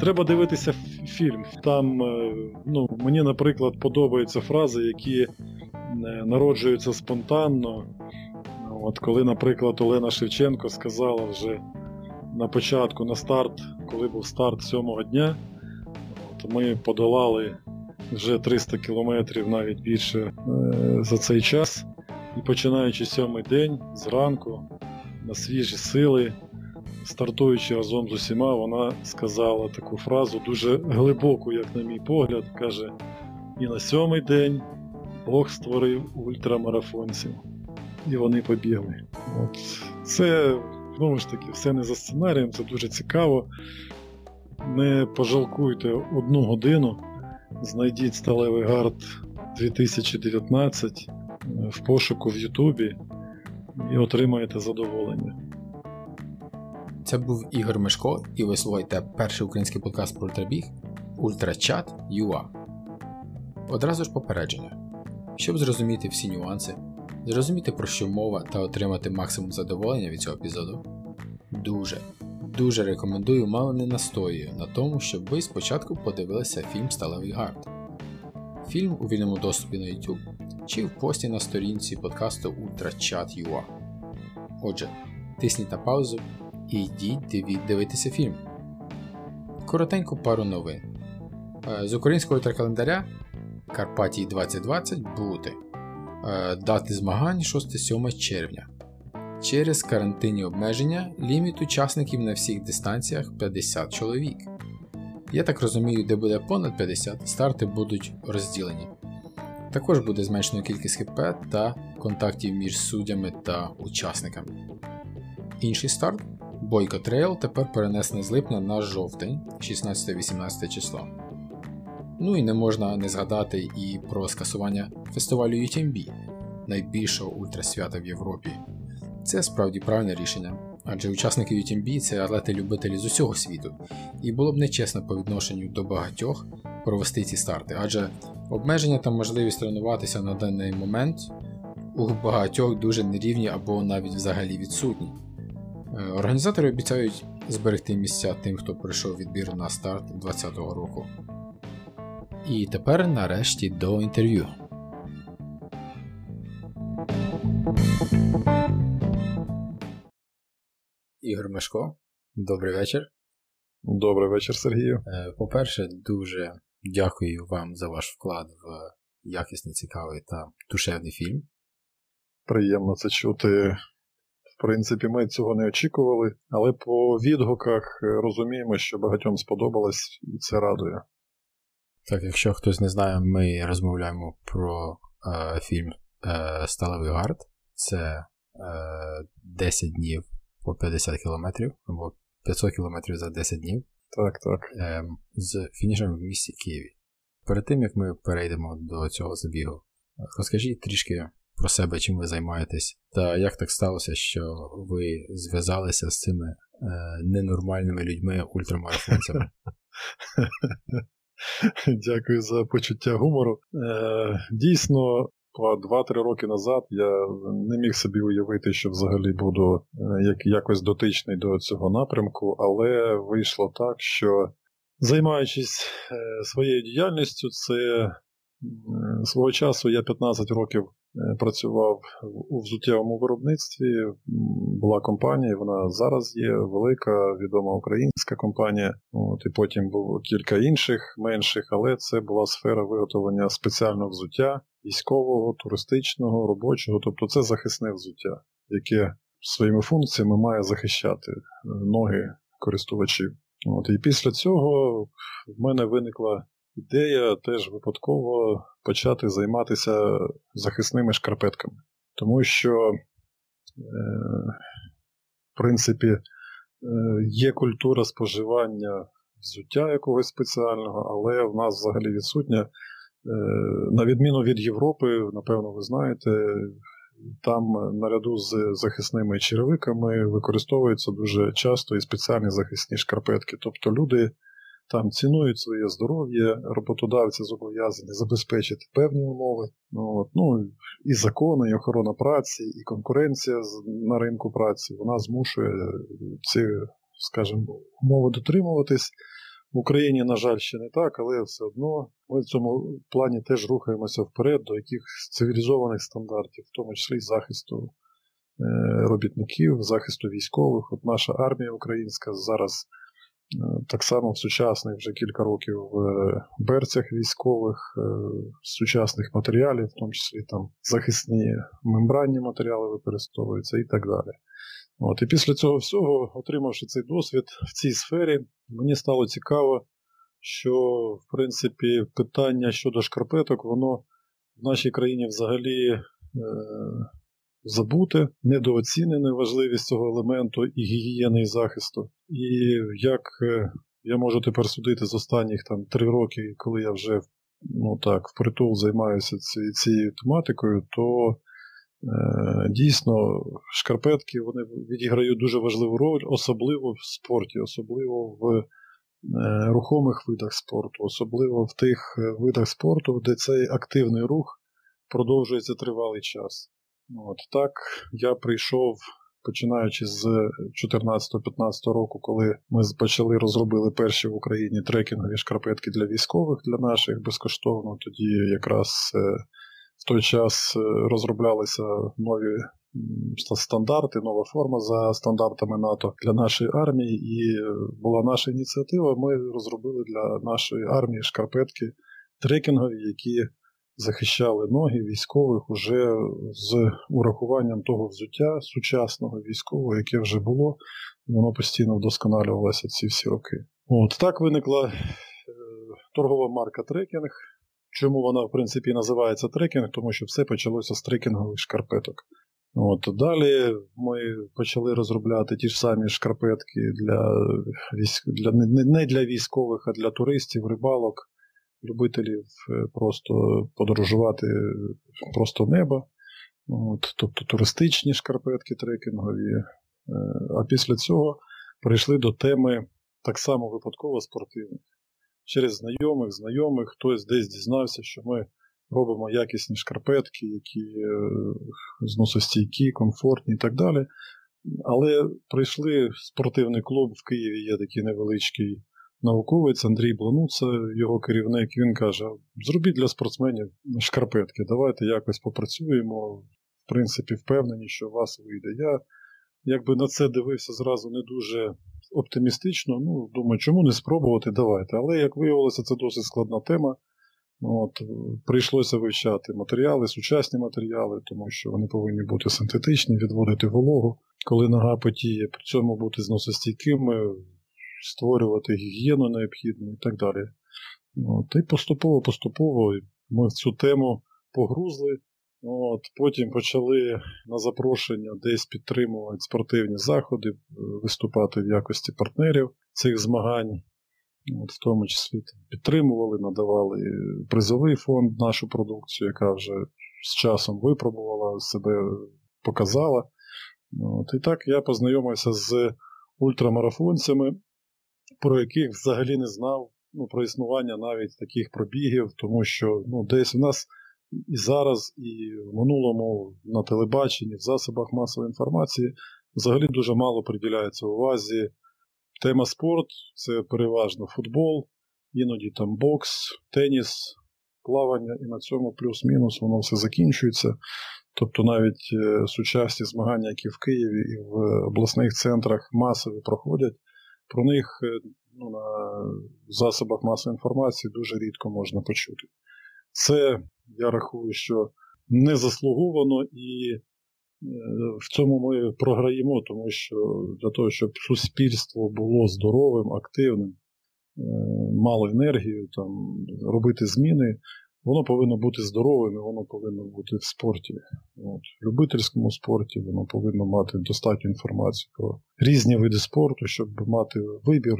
Треба дивитися фільм. Там, е, ну, мені, наприклад, подобаються фрази, які е, народжуються спонтанно. От Коли, наприклад, Олена Шевченко сказала вже на початку, на старт, коли був старт сьомого дня, от ми подолали вже 300 кілометрів, навіть більше е, за цей час. І починаючи сьомий день зранку, на свіжі сили, стартуючи разом з усіма, вона сказала таку фразу, дуже глибоку, як на мій погляд, каже: І на сьомий день Бог створив ультрамарафонців. І вони побігли. От. Це, знову ж таки, все не за сценарієм, це дуже цікаво. Не пожалкуйте одну годину, знайдіть сталевий гард 2019 в пошуку в Ютубі і отримаєте задоволення. Це був Ігор Мешко, і ви слухаєте перший український подкаст про ультрабіг Ультрачат UA. Одразу ж попередження. Щоб зрозуміти всі нюанси, зрозуміти про що мова та отримати максимум задоволення від цього епізоду, дуже, дуже рекомендую, мало не настоюю на тому, щоб ви спочатку подивилися фільм Сталевий Гард. Фільм у вільному доступі на YouTube чи в пості на сторінці подкасту UltraChat.ua. Отже, тисніть на паузу і йдіть дивитися фільм. Коротенько пару новин. З українського ультракалендаря Карпатії 2020 бути. Дати змагань 6-7 червня. Через карантинні обмеження ліміт учасників на всіх дистанціях 50 чоловік. Я так розумію, де буде понад 50, старти будуть розділені. Також буде зменшено кількість КП та контактів між суддями та учасниками. Інший старт Boyko Trail тепер перенесений з липня на жовтень, 16-18 число. Ну і не можна не згадати і про скасування фестивалю UTMB, найбільшого ультрасвята в Європі. Це справді правильне рішення, адже учасники UTMB це атлети-любителі з усього світу, і було б нечесно по відношенню до багатьох провести ці старти, адже обмеження та можливість тренуватися на даний момент у багатьох дуже нерівні або навіть взагалі відсутні. Е, організатори обіцяють зберегти місця тим, хто пройшов відбір на старт 2020 року. І тепер нарешті до інтерв'ю. Ігор Мешко, добрий вечір. Добрий вечір, Сергію. Е, по-перше, дуже дякую вам за ваш вклад в якісний, цікавий та душевний фільм. Приємно це чути. В принципі, ми цього не очікували, але по відгуках е, розуміємо, що багатьом сподобалось, і це радує. Так, якщо хтось не знає, ми розмовляємо про е, фільм е, Сталевий гард. Це е, 10 днів по 50 кілометрів, або 500 кілометрів за 10 днів. Так, так. Е, з фінішем в місті Києві. Перед тим як ми перейдемо до цього забігу, розкажіть трішки про себе, чим ви займаєтесь, та як так сталося, що ви зв'язалися з цими е, ненормальними людьми ультрамарафонцями? Дякую за почуття гумору. Е, Дійсно, 2-3 роки назад я не міг собі уявити, що взагалі буду е, як, якось дотичний до цього напрямку, але вийшло так, що займаючись е, своєю діяльністю, це свого часу я 15 років Е, працював у взуттєвому виробництві. Була компанія, вона зараз є велика, відома українська компанія. От, І потім було кілька інших менших, але це була сфера виготовлення спеціального взуття, військового, туристичного, робочого. Тобто це захисне взуття, яке своїми функціями має захищати е, ноги користувачів. От, І після цього в мене виникла ідея теж випадково почати займатися захисними шкарпетками. Тому що, е, в принципі, е, є культура споживання взуття якогось спеціального, але в нас взагалі відсутня. Е, на відміну від Європи, напевно, ви знаєте, там наряду з захисними черевиками використовуються дуже часто і спеціальні захисні шкарпетки. Тобто люди там цінують своє здоров'я, роботодавці зобов'язані забезпечити певні умови. Ну, от, ну, І закони, і охорона праці, і конкуренція на ринку праці вона змушує ці, скажімо, умови дотримуватись. В Україні, на жаль, ще не так, але все одно ми в цьому плані теж рухаємося вперед до якихось цивілізованих стандартів, в тому числі захисту е, робітників, захисту військових. От наша армія українська зараз так само в сучасних вже кілька років в берцях військових, сучасних матеріалів, в тому числі там захисні мембранні матеріали використовуються і так далі. От, І після цього всього, отримавши цей досвід в цій сфері, мені стало цікаво, що, в принципі, питання щодо шкарпеток, воно в нашій країні взагалі е, забуте, недооцінене важливість цього елементу і гігієни і захисту. І як е, я можу тепер судити з останніх там три роки, коли я вже ну так, впритул займаюся цією тематикою, то Е, дійсно, шкарпетки вони відіграють дуже важливу роль, особливо в спорті, особливо в е, рухомих видах спорту, особливо в тих е, видах спорту, де цей активний рух продовжується тривалий час. От Так я прийшов, починаючи з 2014-2015 року, коли ми почали розробили перші в Україні трекінгові шкарпетки для військових, для наших безкоштовно. Тоді якраз в той час е, розроблялися нові стандарти, нова форма за стандартами НАТО для нашої армії, і е, була наша ініціатива. Ми розробили для нашої армії шкарпетки трекінгові, які захищали ноги військових уже з урахуванням того взуття сучасного військового, яке вже було, воно постійно вдосконалювалося ці всі роки. От так виникла е, торгова марка трекінг. Чому вона, в принципі, називається трекінг? Тому що все почалося з трекінгових шкарпеток. От, Далі ми почали розробляти ті ж самі шкарпетки для, для не для військових, а для туристів, рибалок, любителів е, просто подорожувати просто неба. От, Тобто туристичні шкарпетки трекінгові. Е, а після цього прийшли до теми так само випадково спортивних через знайомих, знайомих, хтось десь дізнався, що ми робимо якісні шкарпетки, які е, зносостійкі, комфортні і так далі. Але прийшли спортивний клуб в Києві, є такий невеличкий науковець Андрій Блануца, його керівник, він каже: зробіть для спортсменів шкарпетки, давайте якось попрацюємо. В принципі, впевнені, що у вас вийде. Я якби на це дивився зразу не дуже оптимістично. Ну, думаю, чому не спробувати, давайте. Але, як виявилося, це досить складна тема. От, Прийшлося вивчати матеріали, сучасні матеріали, тому що вони повинні бути синтетичні, відводити вологу, коли нога потіє, при цьому бути зносостійкими, створювати гігієну необхідну і так далі. От, І поступово-поступово ми в цю тему погрузли. От, Потім почали на запрошення десь підтримувати спортивні заходи, виступати в якості партнерів цих змагань. От, В тому числі підтримували, надавали призовий фонд нашу продукцію, яка вже з часом випробувала себе, показала. От, І так я познайомився з ультрамарафонцями, про яких взагалі не знав ну, про існування навіть таких пробігів, тому що ну, десь у нас і зараз, і в минулому на телебаченні, в засобах масової інформації взагалі дуже мало приділяється увазі. Тема спорт це переважно футбол, іноді там бокс, теніс, плавання, і на цьому плюс-мінус воно все закінчується. Тобто навіть е, сучасні змагання, які в Києві і в обласних центрах масові проходять, про них е, ну, на засобах масової інформації дуже рідко можна почути. Це я рахую, що не заслуговано, і е, в цьому ми програємо, тому що для того, щоб суспільство було здоровим, активним, е, мало енергію, там, робити зміни, воно повинно бути здоровим і воно повинно бути в спорті. От. В любительському спорті воно повинно мати достатню інформацію про різні види спорту, щоб мати вибір.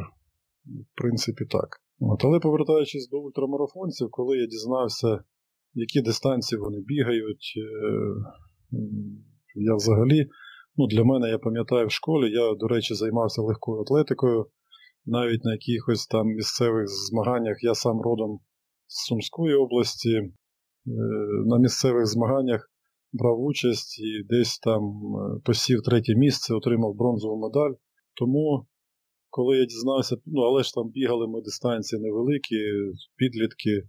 В принципі, так. От. Але повертаючись до ультрамарафонців, коли я дізнався які дистанції вони бігають. Е, я взагалі, ну для мене, я пам'ятаю в школі, я, до речі, займався легкою атлетикою. Навіть на якихось там місцевих змаганнях я сам родом з Сумської області, е, на місцевих змаганнях брав участь і десь там е, посів третє місце, отримав бронзову медаль. Тому коли я дізнався, ну але ж там бігали ми дистанції невеликі, підлітки.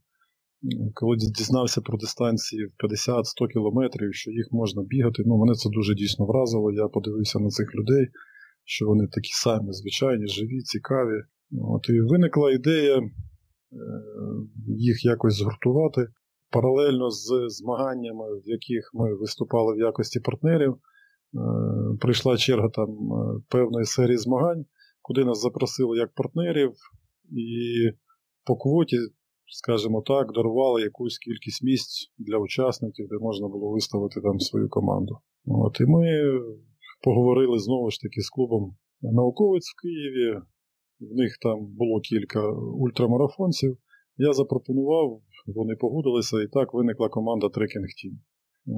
Коли дізнався про дистанції в 50-100 кілометрів, що їх можна бігати, ну мене це дуже дійсно вразило. Я подивився на цих людей, що вони такі самі, звичайні, живі, цікаві. От, І виникла ідея їх якось згуртувати. Паралельно з змаганнями, в яких ми виступали в якості партнерів, е, прийшла черга там е, певної серії змагань, куди нас запросили як партнерів, і по квоті, скажімо так, дарували якусь кількість місць для учасників, де можна було виставити там свою команду. От, І ми поговорили знову ж таки з клубом науковець в Києві. В них там було кілька ультрамарафонців. Я запропонував, вони погодилися, і так виникла команда Tracking Team.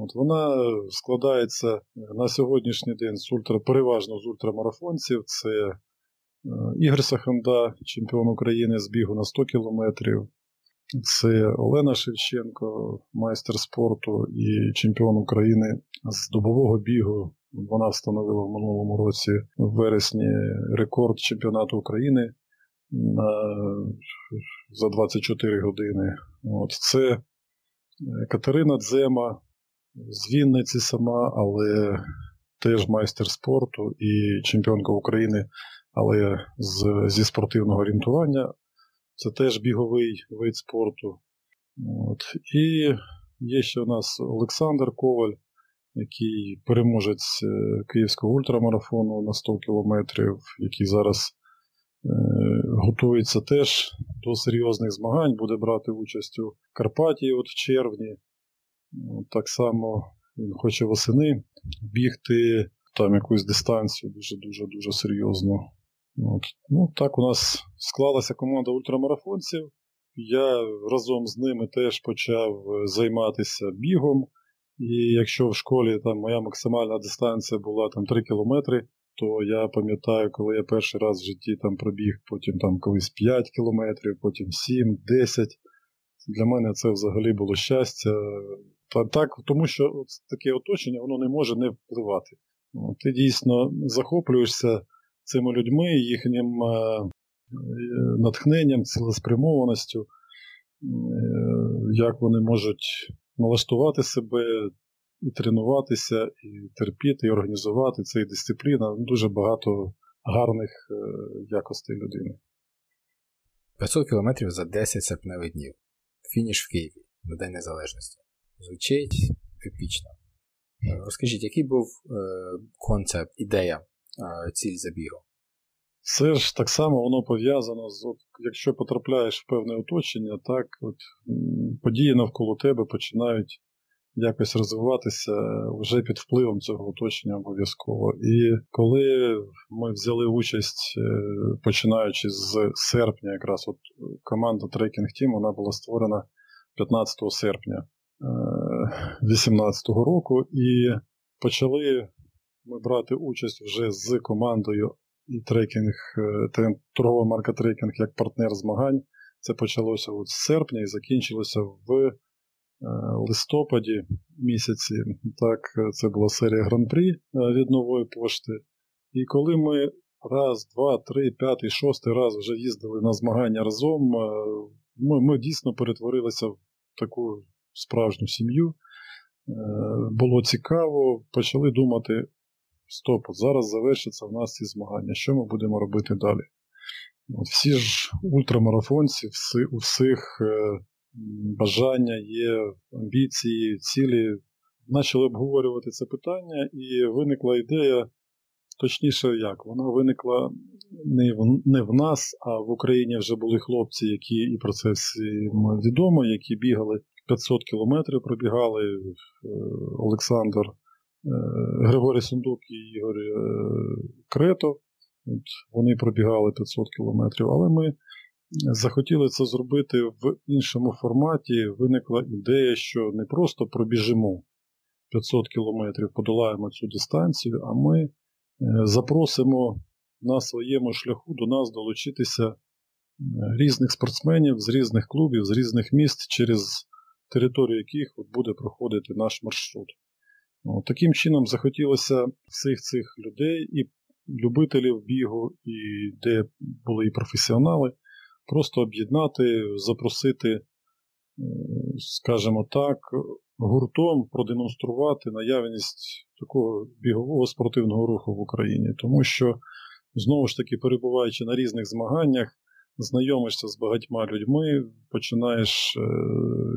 От, Вона складається на сьогоднішній день з ультра, переважно з ультрамарафонців. Це е, Ігор Саханда, чемпіон України з бігу на 100 кілометрів. Це Олена Шевченко, майстер спорту і чемпіон України з добового бігу. Вона встановила в минулому році в вересні рекорд чемпіонату України на, за 24 години. От Це е, Катерина Дзема з Вінниці сама, але теж майстер спорту і чемпіонка України, але з, зі спортивного орієнтування. Це теж біговий вид спорту. От. І є ще у нас Олександр Коваль, який переможець е, Київського ультрамарафону на 100 кілометрів, який зараз е, готується теж до серйозних змагань, буде брати участь у Карпаті от в червні. Так само він хоче восени бігти там якусь дистанцію дуже-дуже дуже серйозно. От. Ну, Так у нас склалася команда ультрамарафонців. Я разом з ними теж почав е, займатися бігом. І якщо в школі там моя максимальна дистанція була там 3 кілометри, то я пам'ятаю, коли я перший раз в житті там пробіг, потім там колись 5 кілометрів, потім 7, 10. Для мене це взагалі було щастя. Та, так, Тому що таке оточення воно не може не впливати. Ти дійсно захоплюєшся цими людьми, їхнім е, натхненням, цілеспрямованістю, е, як вони можуть налаштувати себе і тренуватися, і терпіти, і організувати це і дисципліна. Дуже багато гарних е, якостей людини. 500 кілометрів за 10 серпневих днів. Фініш в Києві на День Незалежності. Звучить епічно. Розкажіть, який був е, концепт, ідея ціль забігу. Це ж так само воно пов'язано з, от, якщо потрапляєш в певне оточення, так, от, події навколо тебе починають якось розвиватися вже під впливом цього оточення обов'язково. І коли ми взяли участь, е, починаючи з серпня, якраз от команда Tracking Team, вона була створена 15 серпня 2018 е, року, і почали ми брати участь вже з командою і трекінг, е, торгова марка трекінг як партнер змагань. Це почалося от з серпня і закінчилося в е, листопаді місяці. Так, це була серія гран-прі е, від нової пошти. І коли ми раз, два, три, п'ятий, шостий раз вже їздили на змагання разом, ми, ми дійсно перетворилися в таку справжню сім'ю. Було цікаво, почали думати, стоп, зараз завершиться в нас ці змагання. Що ми будемо робити далі? От Всі ж ультрамарафонці, всі, у всіх е, бажання є, амбіції, цілі. Почали обговорювати це питання, і виникла ідея, точніше, як, вона виникла не в, не в нас, а в Україні вже були хлопці, які і про це всім відомо, які бігали 500 кілометрів, пробігали е, Олександр Григорій Сундук і Ігор е, Крето. От Вони пробігали 500 кілометрів, але ми захотіли це зробити в іншому форматі. Виникла ідея, що не просто пробіжимо 500 кілометрів, подолаємо цю дистанцію, а ми е, запросимо на своєму шляху до нас долучитися різних спортсменів з різних клубів, з різних міст, через територію яких буде проходити наш маршрут. Таким чином захотілося всіх цих людей і любителів бігу, і де були і професіонали, просто об'єднати, запросити, скажімо так, гуртом продемонструвати наявність такого бігового спортивного руху в Україні. Тому що, знову ж таки, перебуваючи на різних змаганнях, знайомишся з багатьма людьми, починаєш е,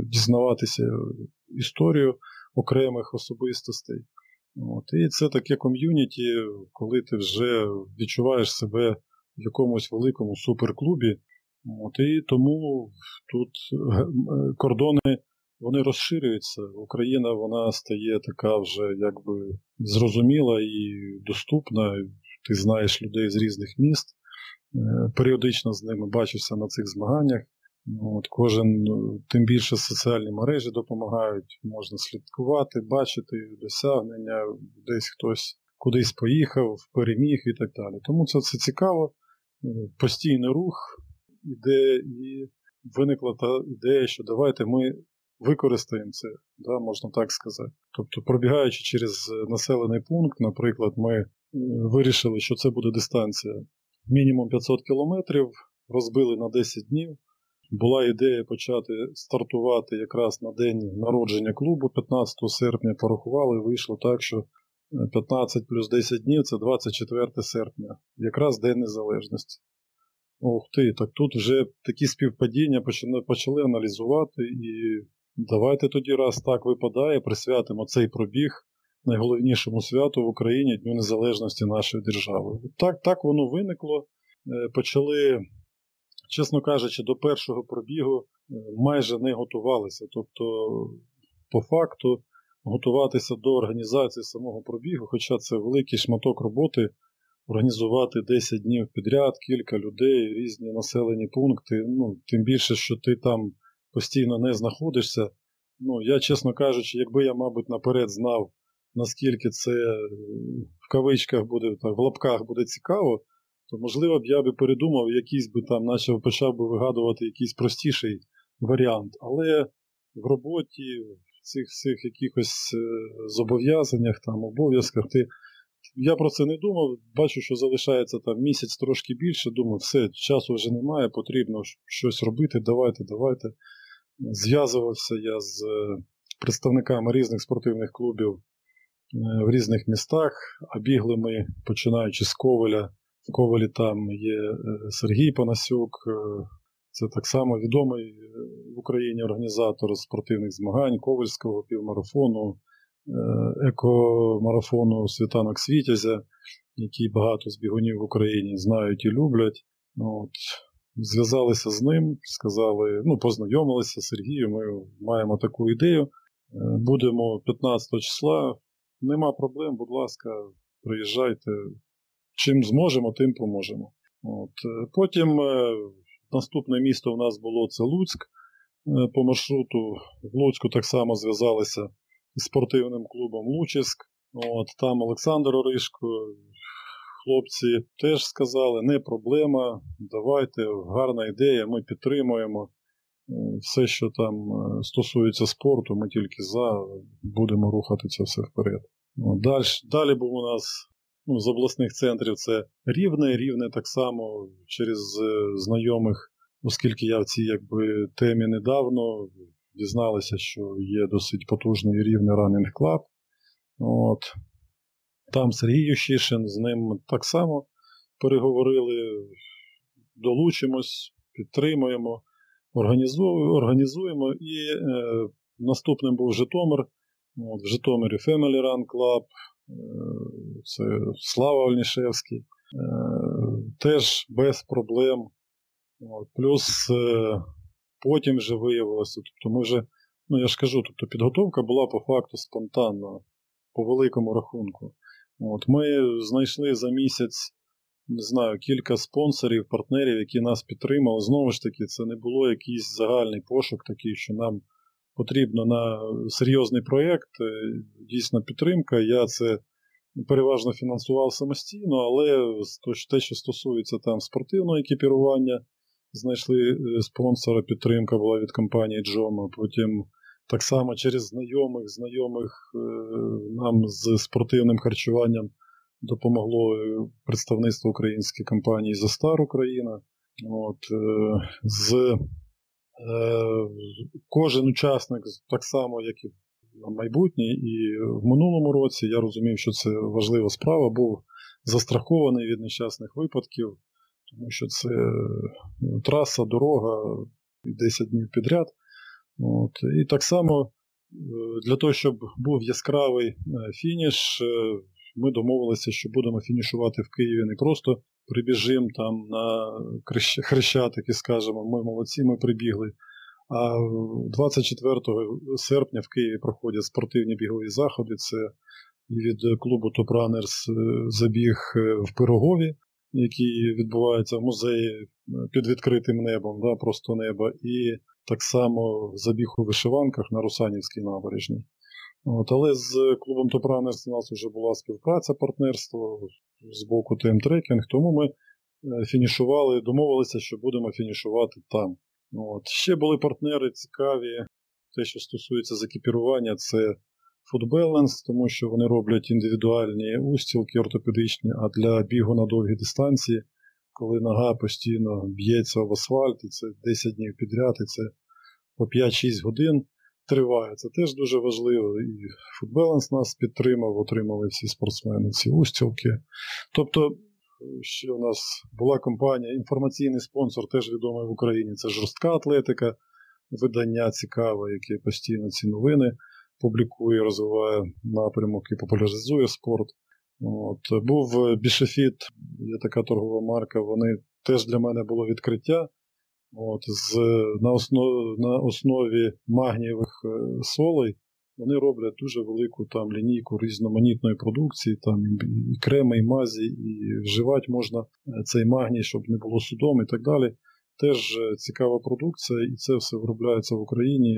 дізнаватися історію окремих особистостей. От. І це таке ком'юніті, коли ти вже відчуваєш себе в якомусь великому суперклубі. От. І тому тут е, кордони вони розширюються. Україна вона стає така вже якби зрозуміла і доступна. Ти знаєш людей з різних міст. Е, періодично з ними бачишся на цих змаганнях. От, Кожен, тим більше соціальні мережі допомагають, можна слідкувати, бачити досягнення, десь хтось кудись поїхав, переміг і так далі. Тому це все цікаво. Е, постійний рух іде, і виникла та ідея, що давайте ми використаємо це, да, можна так сказати. Тобто, пробігаючи через населений пункт, наприклад, ми е, вирішили, що це буде дистанція мінімум 500 кілометрів, розбили на 10 днів. Була ідея почати стартувати якраз на день народження клубу 15 серпня. Порахували, вийшло так, що 15 плюс 10 днів це 24 серпня, якраз День Незалежності. Ух ти, так тут вже такі співпадіння почали, почали аналізувати, і давайте тоді, раз так випадає, присвятимо цей пробіг найголовнішому святу в Україні Дню Незалежності нашої держави. Так, Так воно виникло. Е, почали чесно кажучи, до першого пробігу е, майже не готувалися. Тобто, по факту, готуватися до організації самого пробігу, хоча це великий шматок роботи, організувати 10 днів підряд, кілька людей, різні населені пункти. Ну, Тим більше, що ти там постійно не знаходишся. Ну, Я, чесно кажучи, якби я, мабуть, наперед знав, наскільки це е, в кавичках буде, в лапках буде цікаво, то можливо б я би передумав, якийсь би там, наче почав би вигадувати якийсь простіший варіант. Але в роботі, в цих всіх якихось е, зобов'язаннях, там, обов'язках, ти. Я про це не думав, бачу, що залишається там місяць трошки більше. Думаю, все, часу вже немає, потрібно щось робити. Давайте, давайте. Зв'язувався я з е, представниками різних спортивних клубів е, в різних містах, а бігли ми, починаючи з Коваля, в Ковалі там є е, Сергій Панасюк, е, це так само відомий е, в Україні організатор спортивних змагань Ковальського півмарафону, екомарафону Світанок Світязя, який багато з бігунів в Україні знають і люблять. От. Зв'язалися з ним, сказали, ну, познайомилися з Сергієм, ми маємо таку ідею. Будемо 15 числа, нема проблем, будь ласка, приїжджайте, чим зможемо, тим поможемо. От. Е, потім е, наступне місто у нас було це Луцьк. Е, по маршруту в Луцьку так само зв'язалися з спортивним клубом Лучиськ. От, Там Олександр Оришко, хлопці теж сказали, не проблема, давайте, гарна ідея, ми підтримуємо. Все, що там стосується спорту, ми тільки за, будемо рухати це все вперед. Далі, далі був у нас ну, з обласних центрів це рівне, рівне так само через е, знайомих, оскільки я в цій якби, темі недавно дізналися, що є досить потужний рівний ранінг клаб. Там Сергій Ющишин, з ним так само переговорили, долучимось, підтримуємо, організуємо. І е, наступним був Житомир. От, В Житомирі Family Run Club, це Слава Ольнішевський, е, теж без проблем. Плюс е, потім вже виявилося, тобто ми вже, ну я ж кажу, тобто підготовка була по факту спонтанна, по великому рахунку. От Ми знайшли за місяць, не знаю, кілька спонсорів, партнерів, які нас підтримали. Знову ж таки, це не було якийсь загальний пошук, такий, що нам потрібно на серйозний проєкт, е, дійсно підтримка. Я це переважно фінансував самостійно, але те, що стосується там спортивного екіпірування, знайшли е, спонсора, підтримка була від компанії Джома. Потім так само через знайомих, знайомих е, нам з спортивним харчуванням допомогло представництво української компанії Застар Україна. От, з, Кожен учасник, так само, як і на майбутнє, і в минулому році я розумів, що це важлива справа, був застрахований від нещасних випадків, тому що це ну, траса, дорога 10 днів підряд. От. І так само е, для того, щоб був яскравий е, фініш, е, ми домовилися, що будемо фінішувати в Києві не просто прибіжимо там на хрещатик і скажемо, ми молодці, ми прибігли. А 24 серпня в Києві проходять спортивні бігові заходи. Це від клубу Runners забіг в Пирогові, який відбувається в музеї під відкритим небом, да, просто неба, і так само забіг у вишиванках на Русанівській набережній. От, Але з клубом Runners у нас вже була співпраця, партнерство з боку ТМ Трекінг, тому ми е, фінішували, домовилися, що будемо фінішувати там. От. Ще були партнери цікаві. Те, що стосується закіпірування, це Food тому що вони роблять індивідуальні устілки ортопедичні, а для бігу на довгі дистанції, коли нога постійно б'ється в асфальт, і це 10 днів підряд, і це по 5-6 годин триває. Це теж дуже важливо. І Food нас підтримав, отримали всі спортсмени ці устілки. Тобто, ще у нас була компанія, інформаційний спонсор, теж відомий в Україні. Це жорстка атлетика, видання цікаве, яке постійно ці новини публікує, розвиває напрямок і популяризує спорт. От. Був Бішефіт, є така торгова марка, вони теж для мене було відкриття. От, з, На основ, на основі магнієвих е, солей вони роблять дуже велику там лінійку різноманітної продукції, там і креми, і мазі, і вживати можна е, цей магній, щоб не було судом і так далі. Теж е, цікава продукція, і це все виробляється в Україні.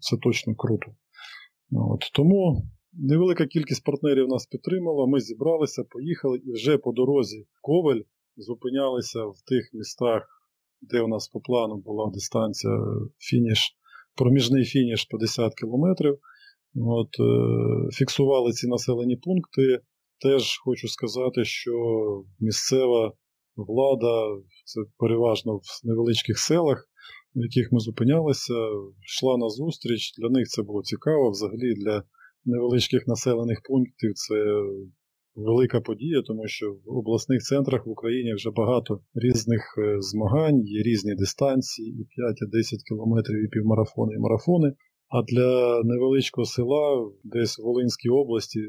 Це точно круто. От, Тому невелика кількість партнерів нас підтримала. Ми зібралися, поїхали і вже по дорозі Ковель зупинялися в тих містах, де у нас по плану була дистанція фініш, проміжний фініш 50 кілометрів. От, е, Фіксували ці населені пункти. Теж хочу сказати, що місцева влада, це переважно в невеличких селах, в яких ми зупинялися, йшла на зустріч. Для них це було цікаво. Взагалі для невеличких населених пунктів це велика подія, тому що в обласних центрах в Україні вже багато різних е, змагань, є різні дистанції, і 5, і 10 кілометрів, і півмарафони, і марафони. А для невеличкого села, десь в Волинській області,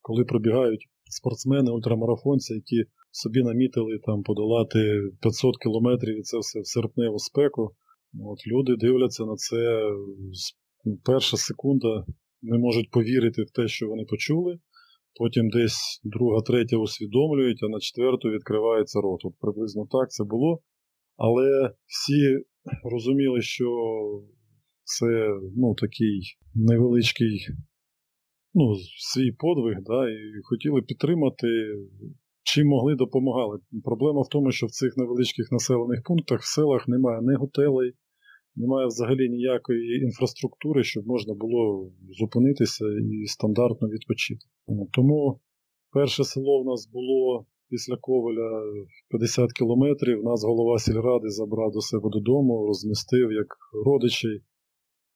коли пробігають спортсмени, ультрамарафонці, які собі намітили там подолати 500 кілометрів і це все в серпневу спеку, От Люди дивляться на це ну, перша секунда, не можуть повірити в те, що вони почули. Потім десь друга, третя усвідомлюють, а на четверту відкривається рот. От приблизно так це було. Але всі розуміли, що це ну, такий невеличкий ну, свій подвиг, да, і хотіли підтримати, чим могли допомагали. Проблема в тому, що в цих невеличких населених пунктах в селах немає ні готелей, немає взагалі ніякої інфраструктури, щоб можна було зупинитися і стандартно відпочити. Тому перше село в нас було після Ковеля 50 кілометрів. Нас голова сільради забрав до себе додому, розмістив як родичі.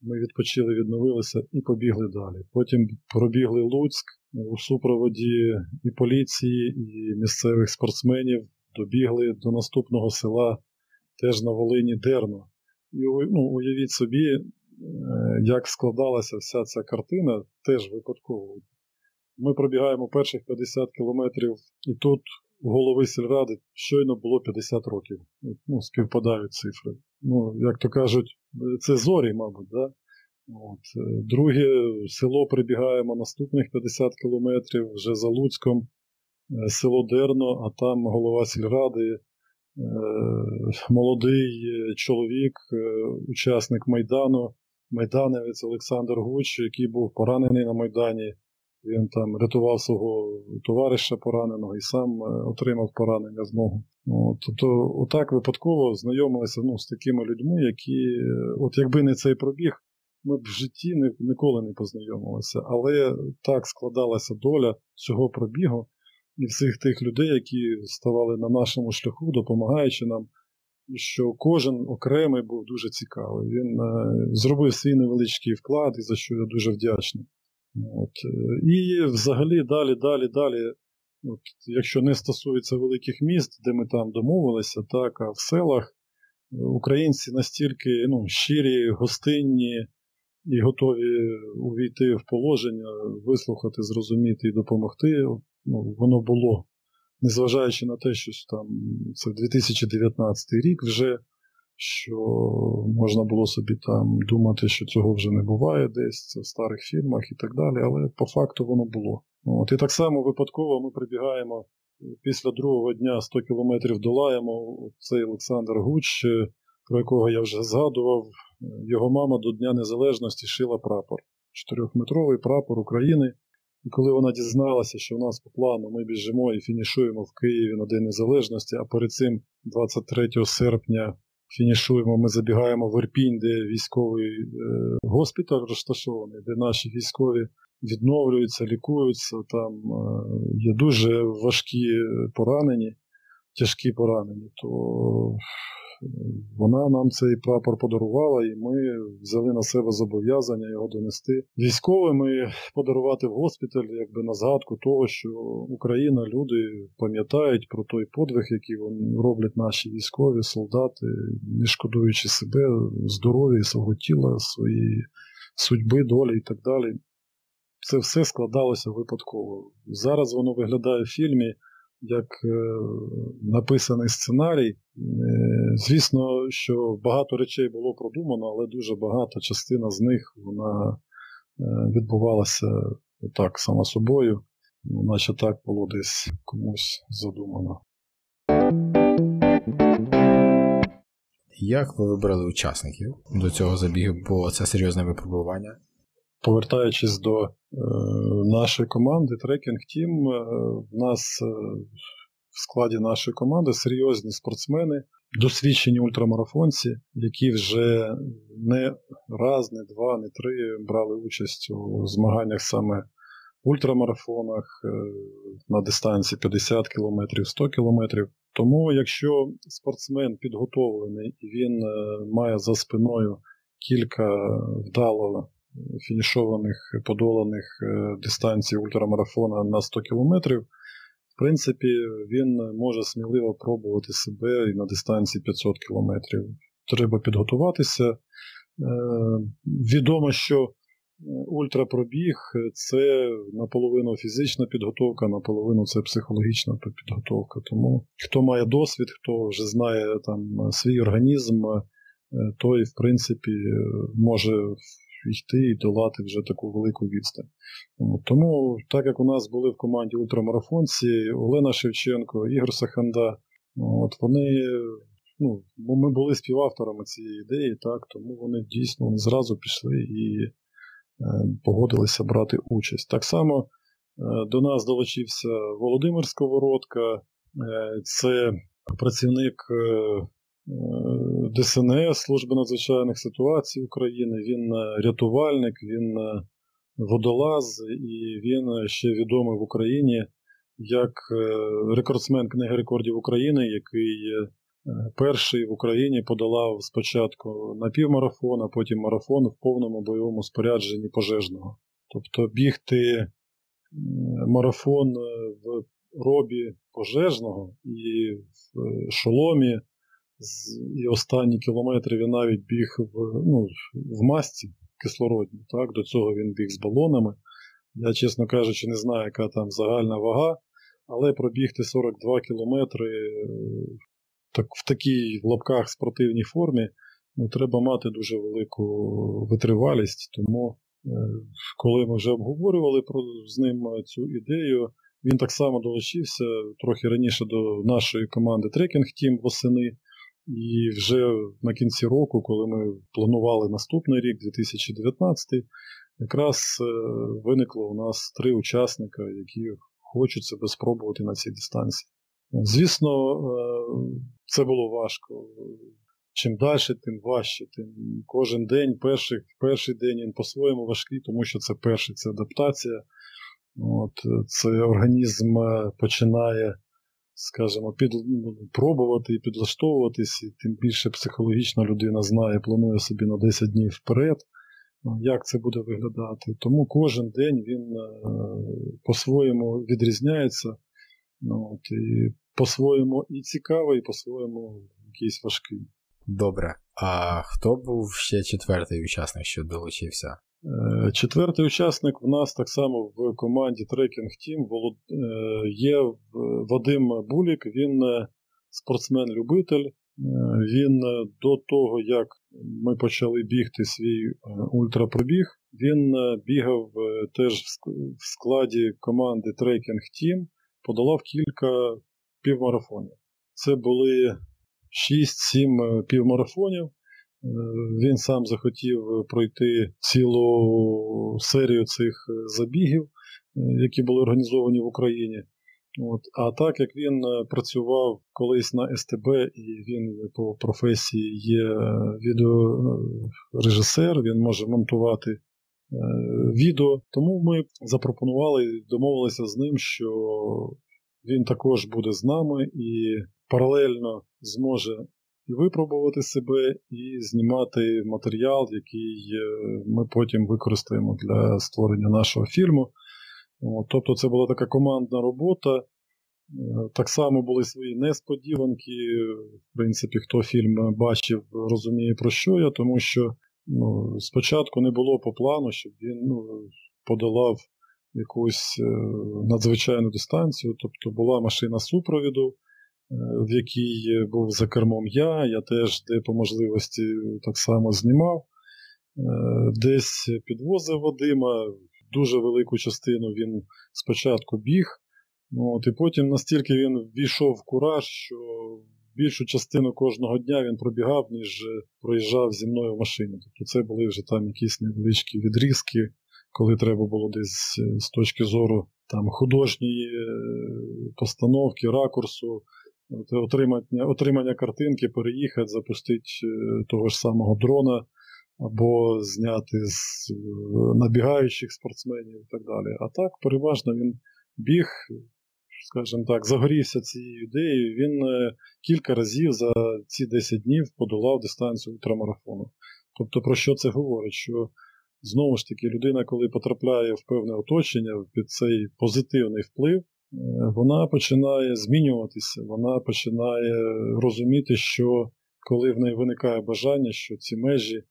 Ми відпочили, відновилися і побігли далі. Потім пробігли Луцьк у супроводі і поліції, і місцевих спортсменів, добігли до наступного села теж на Волині Дерно. І ну, уявіть собі, е, як складалася вся ця картина, теж випадково. Ми пробігаємо перших 50 кілометрів, і тут голови сільради щойно було 50 років. Ну, Співпадають цифри. Ну, Як то кажуть, це зорі, мабуть. да? От. Е, друге село прибігаємо наступних 50 кілометрів вже за Луцьком, е, село Дерно, а там голова сільради молодий чоловік, е, учасник Майдану, майданевець Олександр Гуч, який був поранений на Майдані. Він там рятував свого товариша пораненого і сам е, отримав поранення в ногу. От, Тобто, отак випадково знайомилися ну, з такими людьми, які, от якби не цей пробіг, ми б в житті ніколи не познайомилися. Але так складалася доля цього пробігу, і всіх тих людей, які ставали на нашому шляху, допомагаючи нам, що кожен окремий був дуже цікавий. Він е, зробив свій невеличкий вклад, і за що я дуже вдячний. От. Е, і взагалі далі, далі, далі. От, Якщо не стосується великих міст, де ми там домовилися, так, а в селах українці настільки ну, щирі, гостинні і готові увійти в положення, вислухати, зрозуміти і допомогти, ну, воно було. Незважаючи на те, що там це 2019 рік вже, що можна було собі там думати, що цього вже не буває десь, це в старих фільмах і так далі, але по факту воно було. От, І так само випадково ми прибігаємо після другого дня 100 кілометрів долаємо цей Олександр Гуч, про якого я вже згадував, його мама до Дня Незалежності шила прапор. Чотирьохметровий прапор України. І коли вона дізналася, що в нас по плану ми біжимо і фінішуємо в Києві на День Незалежності, а перед цим 23 серпня фінішуємо, ми забігаємо в Ірпінь, де військовий е, госпіталь розташований, де наші військові відновлюються, лікуються. Там е, є дуже важкі поранені, тяжкі поранені, то вона нам цей прапор подарувала, і ми взяли на себе зобов'язання його донести військовим і подарувати в госпіталь, якби на згадку того, що Україна, люди пам'ятають про той подвиг, який вони роблять наші військові, солдати, не шкодуючи себе, здоров'я, свого тіла, свої судьби, долі і так далі. Це все складалося випадково. Зараз воно виглядає в фільмі як е, написаний сценарій. Звісно, що багато речей було продумано, але дуже багата частина з них вона е, відбувалася так само собою, ну, наче так було десь комусь задумано. Як ви вибрали учасників до цього забігу? Бо це серйозне випробування? Повертаючись до е, нашої команди, Tracking Team, е, в нас е, в складі нашої команди серйозні спортсмени, досвідчені ультрамарафонці, які вже не раз, не два, не три брали участь у змаганнях саме в ультрамарафонах е, на дистанції 50 км, 100 км. Тому, якщо спортсмен підготовлений і він е, має за спиною кілька вдало фінішованих подоланих е, дистанцій ультрамарафона на 100 кілометрів, в принципі, він може сміливо пробувати себе і на дистанції 500 кілометрів. Треба підготуватися. Е, відомо, що е, ультрапробіг це наполовину фізична підготовка, наполовину це психологічна підготовка. Тому хто має досвід, хто вже знає там свій організм, той, в принципі, може йти і долати вже таку велику відстань. Тому, так як у нас були в команді ультрамарафонці Олена Шевченко, Ігор Саханда, от вони, ну, ми були співавторами цієї ідеї, так, тому вони дійсно вони зразу пішли і е, погодилися брати участь. Так само е, до нас долучився Володимир Сковородка, е, це працівник. Е, ДСНС Служби надзвичайних ситуацій України, він е, рятувальник, він е, водолаз, і він ще відомий в Україні як е, рекордсмен Книги рекордів України, який перший в Україні подолав спочатку напівмарафон, а потім марафон в повному бойовому спорядженні пожежного. Тобто бігти марафон в робі пожежного і в шоломі і останні кілометри він навіть біг в ну, в масці кислородній. Так? До цього він біг з балонами. Я, чесно кажучи, не знаю, яка там загальна вага, але пробігти 42 кілометри так, в такій в лапках спортивній формі ну, треба мати дуже велику витривалість. Тому, е, коли ми вже обговорювали про, з ним цю ідею, він так само долучився трохи раніше до нашої команди Tracking Team восени. І вже на кінці року, коли ми планували наступний рік, 2019, якраз е, виникло у нас три учасника, які хочуть себе спробувати на цій дистанції. Звісно, е, це було важко. Чим далі, тим важче. Тим Кожен день, перший перший день він по-своєму важкий, тому що це перший, це адаптація. От, Це організм починає, скажімо, під, ну, пробувати і підлаштовуватись, і тим більше психологічна людина знає, планує собі на 10 днів вперед, ну, як це буде виглядати. Тому кожен день він по-своєму відрізняється. Ну, от, І по-своєму і цікавий, і по-своєму якийсь важкий. Добре. А хто був ще четвертий учасник, що долучився? Е, четвертий учасник в нас так само в команді Tracking Team е, є Вадим Булік, він е, спортсмен-любитель. Він до того, як ми почали бігти свій ультрапробіг, він бігав теж в складі команди Tracking Team, подолав кілька півмарафонів. Це були 6-7 півмарафонів. Е, він сам захотів пройти цілу серію цих забігів, е, які були організовані в Україні. От. А так як він е, працював колись на СТБ, і він по професії є відеорежисер, він може монтувати відео. Тому ми запропонували і домовилися з ним, що він також буде з нами і паралельно зможе і випробувати себе, і знімати матеріал, який е, ми потім використаємо для створення нашого фільму. Тобто це була така командна робота. Е, так само були свої несподіванки. В принципі, хто фільм бачив, розуміє про що я, тому що ну, спочатку не було по плану, щоб він ну, подолав якусь е, надзвичайну дистанцію. Тобто була машина супровіду, в якій був за кермом я, я теж де по можливості так само знімав, е, десь підвозив Вадима, дуже велику частину він спочатку біг. От, І потім настільки він ввійшов в кураж, що більшу частину кожного дня він пробігав, ніж проїжджав зі мною в машині. Тобто це були вже там якісь невеличкі відрізки, коли треба було десь е, з точки зору там художньої е, постановки, ракурсу, отримання отримання картинки, переїхати, запустити е, того ж самого дрона, або зняти з е, набігаючих спортсменів і так далі. А так, переважно він біг, скажімо так, загорівся цією ідеєю. Він е, кілька разів за ці 10 днів подолав дистанцію ультрамарафону. Тобто, про що це говорить? Що знову ж таки людина, коли потрапляє в певне оточення під цей позитивний вплив. Вона починає змінюватися, вона починає розуміти, що коли в неї виникає бажання, що ці межі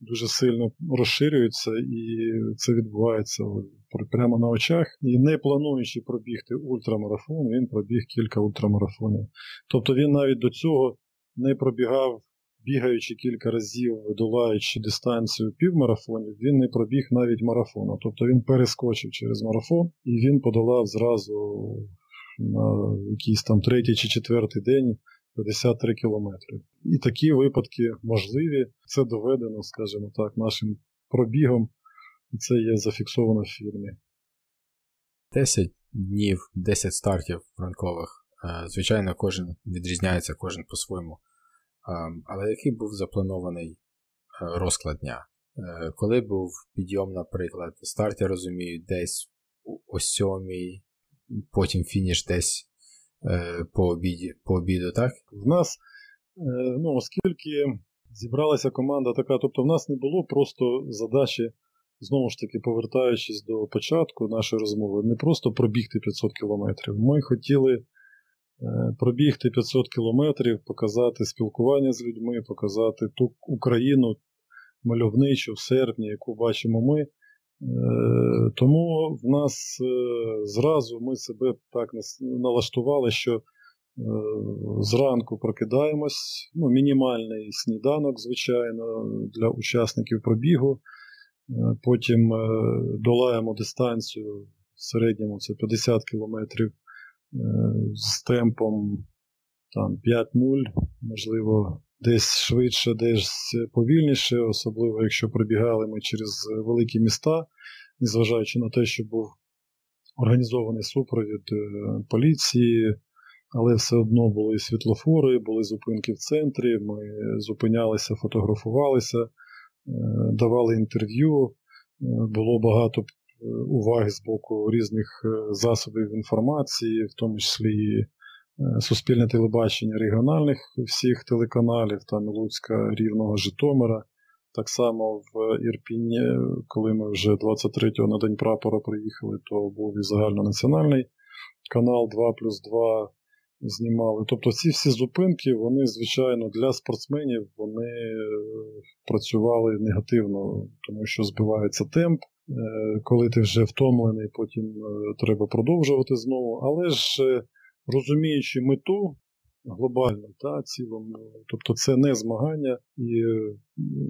дуже сильно розширюються, і це відбувається прямо на очах. І не плануючи пробігти ультрамарафон, він пробіг кілька ультрамарафонів. Тобто він навіть до цього не пробігав бігаючи кілька разів, долаючи дистанцію півмарафонів, він не пробіг навіть марафону. Тобто він перескочив через марафон і він подолав зразу на якийсь там третій чи четвертий день 53 кілометри. І такі випадки можливі. Це доведено, скажімо так, нашим пробігом, і це є зафіксовано в фільмі. 10 днів, 10 стартів ранкових. Е, звичайно, кожен відрізняється, кожен по-своєму. Ем, але який був запланований е, розклад дня? Е, коли був підйом, наприклад, старт, я розумію, десь о сьомій, потім фініш десь е, по обіді, по обіду, так? В нас, ну, оскільки зібралася команда така, тобто в нас не було просто задачі, знову ж таки, повертаючись до початку нашої розмови, не просто пробігти 500 кілометрів. Ми хотіли пробігти 500 кілометрів, показати спілкування з людьми, показати ту Україну мальовничу в серпні, яку бачимо ми. Е, тому в нас е, зразу ми себе так налаштували, що зранку прокидаємось, ну, мінімальний сніданок, звичайно, для учасників пробігу. Потім долаємо дистанцію в середньому це 50 кілометрів з темпом там 5-0, можливо, десь швидше, десь повільніше, особливо якщо пробігали ми через великі міста, незважаючи на те, що був організований супровід е, поліції, але все одно були світлофори, були зупинки в центрі, ми зупинялися, фотографувалися, е, давали інтерв'ю, е, було багато уваги з боку різних засобів інформації, в тому числі суспільне телебачення регіональних всіх телеканалів, там Луцька, Рівного, Житомира. Так само в Ірпіні, коли ми вже 23-го на День прапора приїхали, то був і загальнонаціональний канал 2 плюс 2 знімали. Тобто ці всі зупинки, вони, звичайно, для спортсменів вони е, працювали негативно, тому що збивається темп. Е, коли ти вже втомлений, потім е, треба продовжувати знову. Але ж розуміючи мету, глобально, та, цілому. Тобто це не змагання, і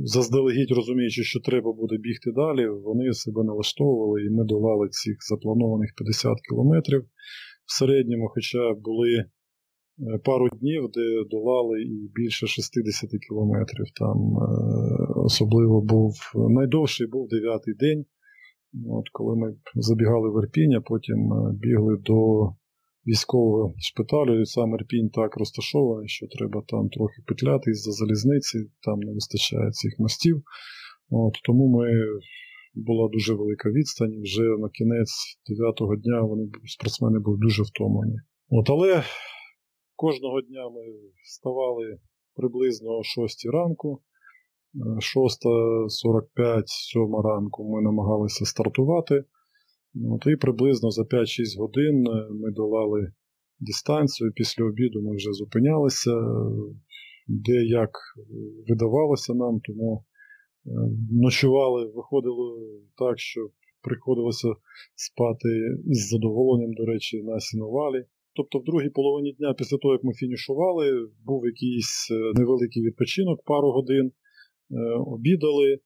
заздалегідь розуміючи, що треба буде бігти далі, вони себе налаштовували, і ми долали цих запланованих 50 кілометрів в середньому, хоча були е, пару днів, де долали і більше 60 кілометрів. Там е, особливо був найдовший був дев'ятий день. От Коли ми забігали в Ірпінь, а потім е, бігли до військового шпиталю, і сам Ірпінь так розташований, що треба там трохи петляти із-за залізниці, там не вистачає цих мостів. От, Тому ми була дуже велика відстань, вже на кінець 9-го дня вони спортсмени були дуже втомлені. От, Але кожного дня ми вставали приблизно о 6 ранку. 6.45, 7 ранку ми намагалися стартувати. От, І приблизно за 5-6 годин е, ми долали дистанцію. Після обіду ми вже зупинялися, де як видавалося нам, тому е, ночували, виходило так, що приходилося спати із задоволенням, до речі, на сіновалі. Тобто, в другій половині дня, після того, як ми фінішували, був якийсь е, невеликий відпочинок, пару годин, обідали.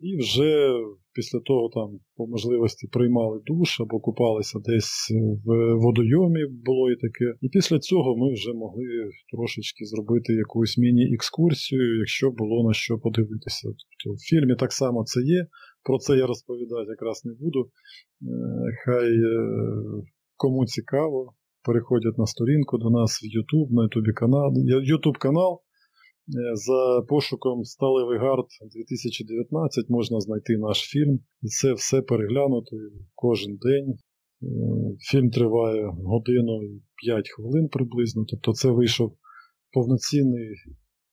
І вже після того там по можливості приймали душ або купалися десь в водойомі, було і таке. І після цього ми вже могли трошечки зробити якусь міні-екскурсію, якщо було на що подивитися. Тобто в фільмі так само це є. Про це я розповідати якраз не буду. Е, хай е, кому цікаво, переходять на сторінку до нас в YouTube, на YouTube канал. YouTube канал Е, за пошуком Сталевий гард 2019 можна знайти наш фільм і це все переглянути кожен день. Е, фільм триває годину і 5 хвилин приблизно. Тобто це вийшов повноцінний,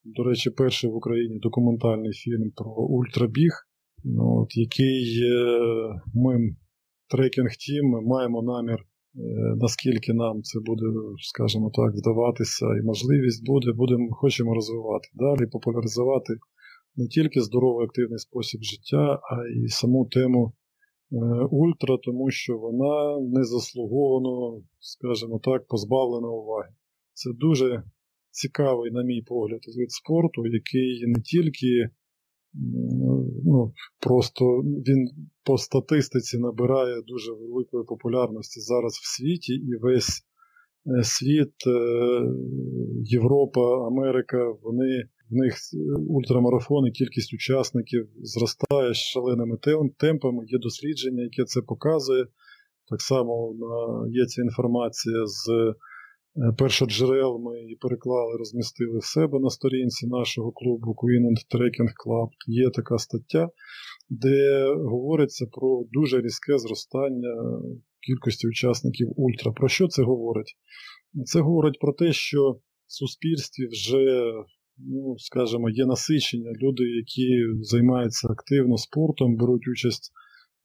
до речі, перший в Україні документальний фільм про ультрабіг, ну, от, який ми, трекінг тім, маємо намір Е, наскільки нам це буде, скажімо так, вдаватися, і можливість буде, будемо хочемо розвивати далі, популяризувати не тільки здоровий активний спосіб життя, а й саму тему е, ультра, тому що вона не заслуговано, скажімо так, позбавлена уваги. Це дуже цікавий, на мій погляд, вид спорту, який не тільки ну, просто він по статистиці набирає дуже великої популярності зараз в світі, і весь е, світ, е, Європа, Америка, вони. В них ультрамарафони, кількість учасників зростає з шаленими темпами. Є дослідження, яке це показує. Так само є ця інформація з Е, першоджерел ми і переклали, розмістили в себе на сторінці нашого клубу Queen and Trekking Club. Є така стаття, де говориться про дуже різке зростання кількості учасників Ультра. Про що це говорить? Це говорить про те, що в суспільстві вже, ну, скажімо, є насичення. Люди, які займаються активно спортом, беруть участь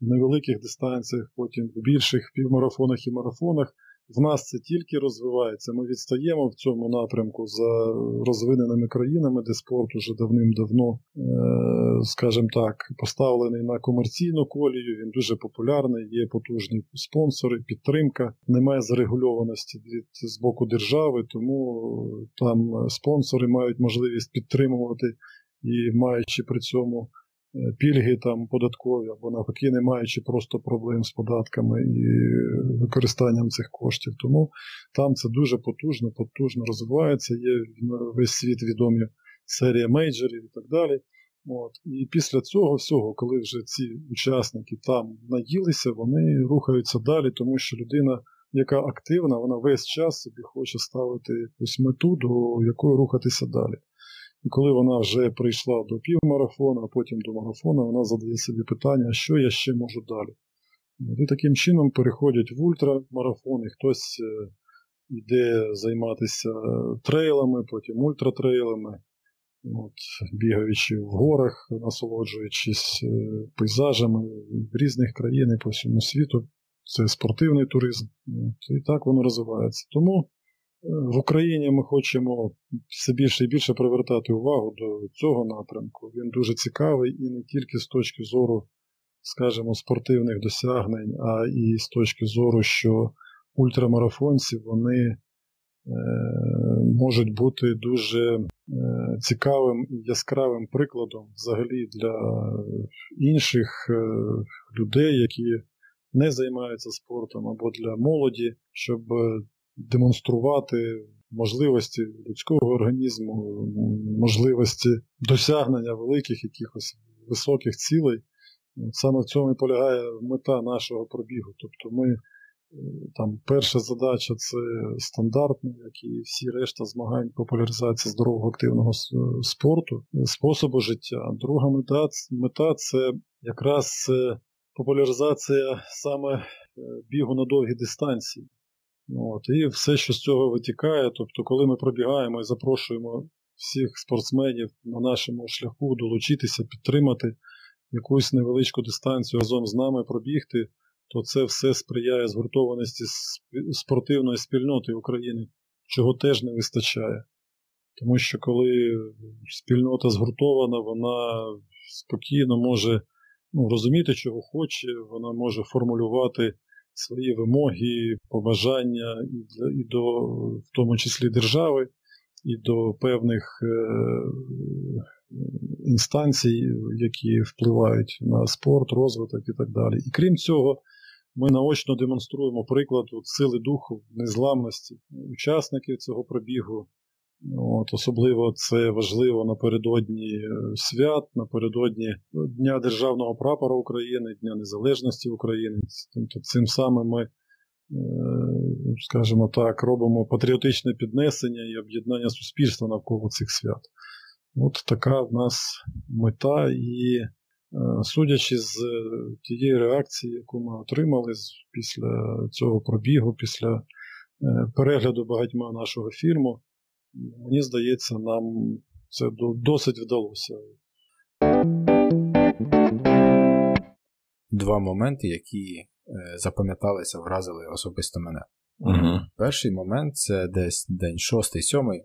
в невеликих дистанціях, потім в більших півмарафонах і марафонах. В нас це тільки розвивається. Ми відстаємо в цьому напрямку за розвиненими країнами, де спорт уже давним-давно, е, скажімо так, поставлений на комерційну колію. Він дуже популярний, є потужні спонсори, підтримка. Немає зарегульованості від з боку держави, тому там спонсори мають можливість підтримувати і маючи при цьому. Пільги там податкові, або навпаки, не маючи просто проблем з податками і використанням цих коштів. Тому там це дуже потужно, потужно розвивається. Є весь світ відомі серія мейджорів і так далі. От. І після цього всього, коли вже ці учасники там наїлися, вони рухаються далі, тому що людина. Яка активна, вона весь час собі хоче ставити якусь мету, до якої рухатися далі. І коли вона вже прийшла до півмарафону, а потім до марафону, вона задає собі питання, що я ще можу далі. І таким чином переходять в ультрамарафон, і хтось е, йде займатися трейлами, потім ультратрейлами, от, бігаючи в горах, насолоджуючись е, пейзажами в різних країн по всьому світу. Це спортивний туризм. От, І так воно розвивається. Тому в Україні ми хочемо все більше і більше привертати увагу до цього напрямку. Він дуже цікавий і не тільки з точки зору, скажімо, спортивних досягнень, а і з точки зору, що ультрамарафонці вони е, можуть бути дуже е, цікавим і яскравим прикладом взагалі для інших е, людей, які не займаються спортом, або для молоді, щоб демонструвати можливості людського організму, можливості досягнення великих якихось високих цілей. Саме в цьому і полягає мета нашого пробігу. Тобто ми там перша задача це стандартна, як і всі решта змагань популяризації здорового активного спорту, способу життя. Друга мета мета це якраз популяризація саме е, бігу на довгі дистанції. От, І все, що з цього витікає, тобто, коли ми пробігаємо і запрошуємо всіх спортсменів на нашому шляху долучитися, підтримати якусь невеличку дистанцію разом з нами пробігти, то це все сприяє згуртованості спортивної спільноти України, чого теж не вистачає. Тому що коли спільнота згуртована, вона спокійно може ну, розуміти, чого хоче, вона може формулювати свої вимоги, побажання і, до, в тому числі держави, і до певних е, інстанцій, які впливають на спорт, розвиток і так далі. І крім цього, ми наочно демонструємо приклад сили духу, незламності учасників цього пробігу. От, Особливо це важливо напередодні е, свят, напередодні Дня Державного прапора України, Дня Незалежності України. Тобто Цим самим ми, е, скажімо так, робимо патріотичне піднесення і об'єднання суспільства навколо цих свят. От така в нас мета, і е, судячи з тієї реакції, яку ми отримали після цього пробігу, після перегляду багатьма нашого фільму. Мені здається, нам це досить вдалося. Два моменти, які е, запам'яталися, вразили особисто мене. Угу. Перший момент це десь день 6-7, е,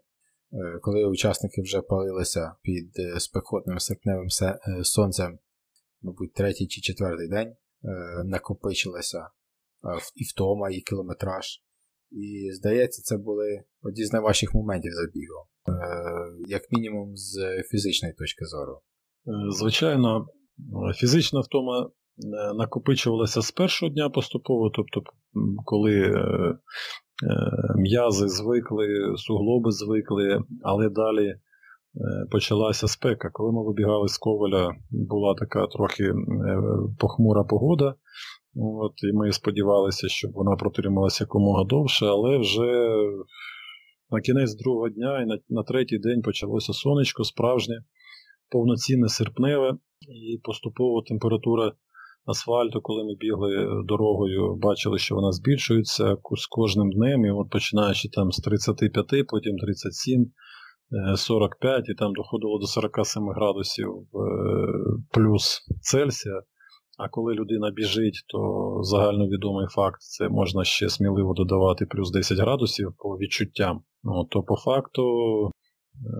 коли учасники вже палилися під е, спекотним серпневим сонцем, мабуть, третій чи четвертий день, накопичилася і втома, і кілометраж. І здається, це були одні з найважчих моментів забігу, е, як мінімум з фізичної точки зору. Е, звичайно, фізична втома е, накопичувалася з першого дня поступово, тобто, коли м'язи звикли, суглоби звикли, але далі почалася спека. Коли ми вибігали з коваля, була така трохи похмура погода. От, І ми сподівалися, щоб вона протрималася якомога довше, але вже на кінець другого дня і на, на третій день почалося сонечко, справжнє, повноцінне серпневе, і поступово температура асфальту, коли ми бігли дорогою, бачили, що вона збільшується з кожним днем, і от починаючи там з 35, потім 37. 45 і там доходило до 47 градусів е, плюс Цельсія. А коли людина біжить, то загальновідомий факт це можна ще сміливо додавати плюс 10 градусів по відчуттям. Ну, То по факту е,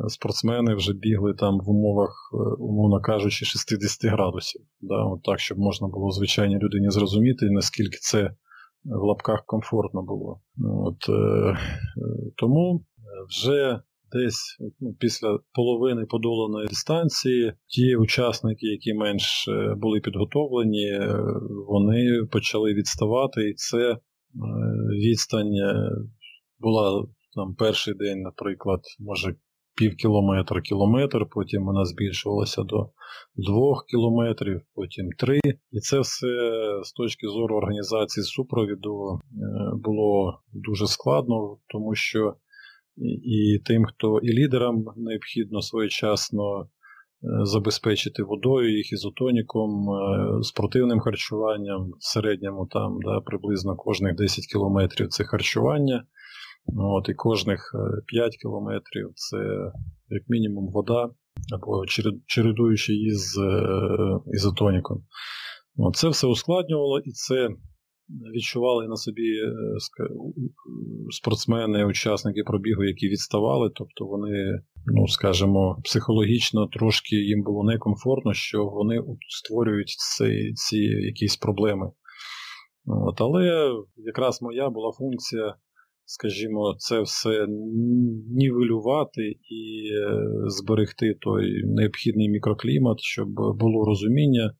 спортсмени вже бігли там в умовах, е, умовно кажучи, 60 градусів. Да? От Так, щоб можна було звичайній людині зрозуміти, наскільки це в лапках комфортно було. Ну, от, е, Тому вже десь ну, після половини подоланої дистанції ті учасники, які менш е, були підготовлені, е, вони почали відставати, і це е, відстань була там перший день, наприклад, може пів кілометра, кілометр, потім вона збільшувалася до двох кілометрів, потім три. І це все з точки зору організації супровіду було дуже складно, тому що і тим, хто і лідерам необхідно своєчасно забезпечити водою, їх ізотоніком, спортивним харчуванням, в середньому там да, приблизно кожних 10 кілометрів це харчування. От, І кожних 5 кілометрів це як мінімум вода або чередуючи її з ізотоніком. От, Це все ускладнювало і це відчували на собі е, спортсмени, учасники пробігу, які відставали, тобто вони, ну скажімо, психологічно трошки їм було некомфортно, що вони створюють ці, ці якісь проблеми. От, Але якраз моя була функція, скажімо, це все нівелювати і е, зберегти той необхідний мікроклімат, щоб було розуміння.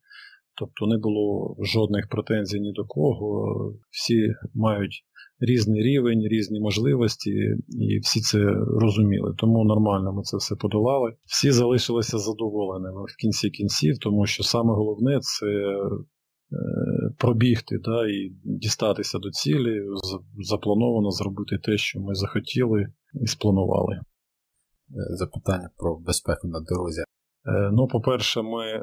Тобто не було жодних претензій ні до кого. Всі мають різний рівень, різні можливості, і всі це розуміли. Тому нормально ми це все подолали. Всі залишилися задоволеними в кінці кінців, тому що саме головне це е, пробігти да, і дістатися до цілі, заплановано зробити те, що ми захотіли і спланували. Запитання про безпеку на дорозі. Е, ну, по-перше, ми е,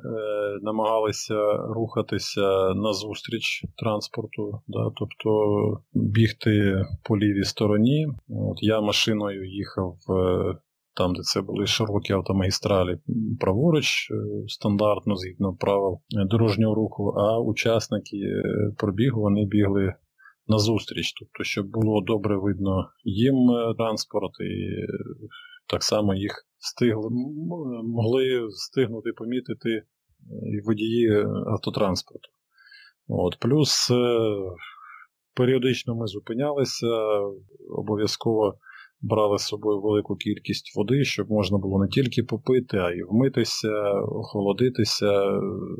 намагалися рухатися назустріч транспорту, да, тобто бігти по лівій стороні. От Я машиною їхав е, там, де це були широкі автомагістралі, праворуч, стандартно згідно правил дорожнього руху, а учасники пробігу вони бігли назустріч, тобто, щоб було добре видно їм транспорт і так само їх встигли, могли встигнути помітити е, водії автотранспорту. От, Плюс е, періодично ми зупинялися, обов'язково брали з собою велику кількість води, щоб можна було не тільки попити, а й вмитися, охолодитися,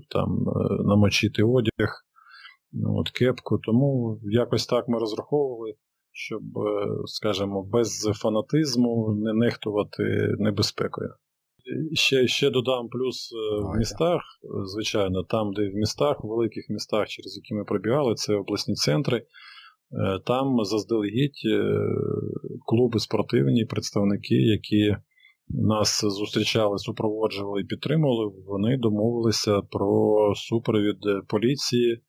там, е, намочити одяг, от, кепку. Тому якось так ми розраховували щоб, е, скажімо, без фанатизму не нехтувати небезпекою. Ще ще додам плюс е, в містах, звичайно, там, де в містах, в великих містах, через які ми пробігали, це обласні центри. Е, там заздалегідь клуби спортивні, представники, які нас зустрічали, супроводжували і підтримували, вони домовилися про супровід поліції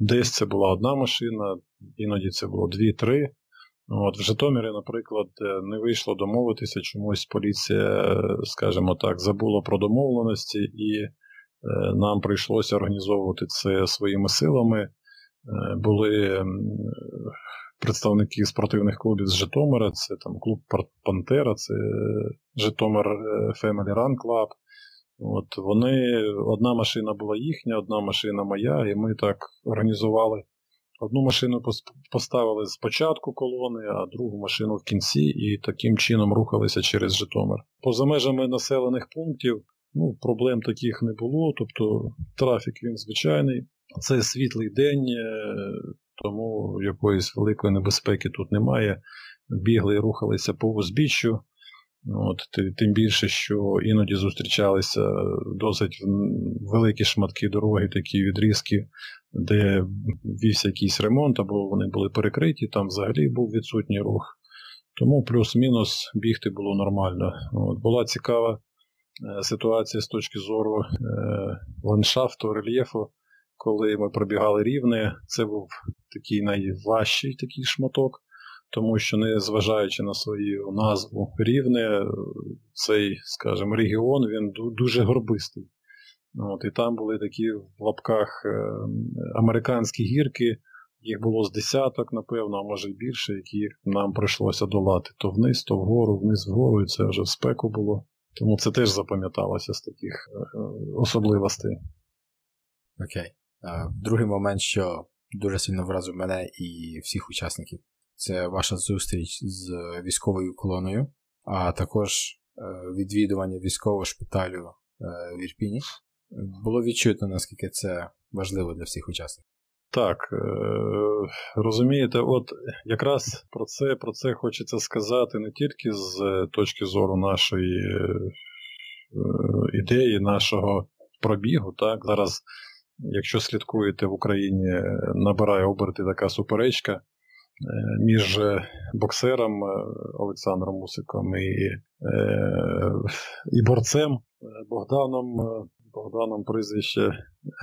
десь це була одна машина, іноді це було дві-три. От В Житомирі, наприклад, е, не вийшло домовитися, чомусь поліція, скажімо так, забула про домовленості, і е, нам прийшлося організовувати це своїми силами. Були представники спортивних клубів з Житомира, це там клуб Пантера, це Житомир Family Run Club. От Вони, одна машина була їхня, одна машина моя, і ми так організували. Одну машину поставили спочатку колони, а другу машину в кінці, і таким чином рухалися через Житомир. Поза межами населених пунктів ну, проблем таких не було, тобто трафік він звичайний. Це світлий день, е, тому якоїсь великої небезпеки тут немає. Бігли і рухалися по узбіччю. От, Тим більше, що іноді зустрічалися досить великі шматки дороги, такі відрізки, де вівся якийсь ремонт, або вони були перекриті, там взагалі був відсутній рух. Тому плюс-мінус бігти було нормально. От, Була цікава е, ситуація з точки зору е, ландшафту, рельєфу, коли ми пробігали рівне. Це був такий найважчий такий шматок тому що, не зважаючи на свою назву рівне, цей, скажімо, регіон він дуже горбистий. От, І там були такі в лапках е, американські гірки, їх було з десяток, напевно, а може й більше, які нам прийшлося долати то вниз, то вгору, вниз вгору, і це вже в спеку було. Тому це теж запам'яталося з таких е, особливостей. Окей. Другий момент, що дуже сильно вразив мене і всіх учасників це ваша зустріч з військовою колоною, а також е, відвідування військового шпиталю е, в Ірпіні. Було відчутно, наскільки це важливо для всіх учасників. Так, е, розумієте, от якраз про це про це хочеться сказати не тільки з точки зору нашої ідеї, нашого пробігу. Так, Зараз, якщо слідкуєте в Україні, набирає оберти така суперечка між боксером Олександром Мусиком і і борцем Богданом Богданом прізвище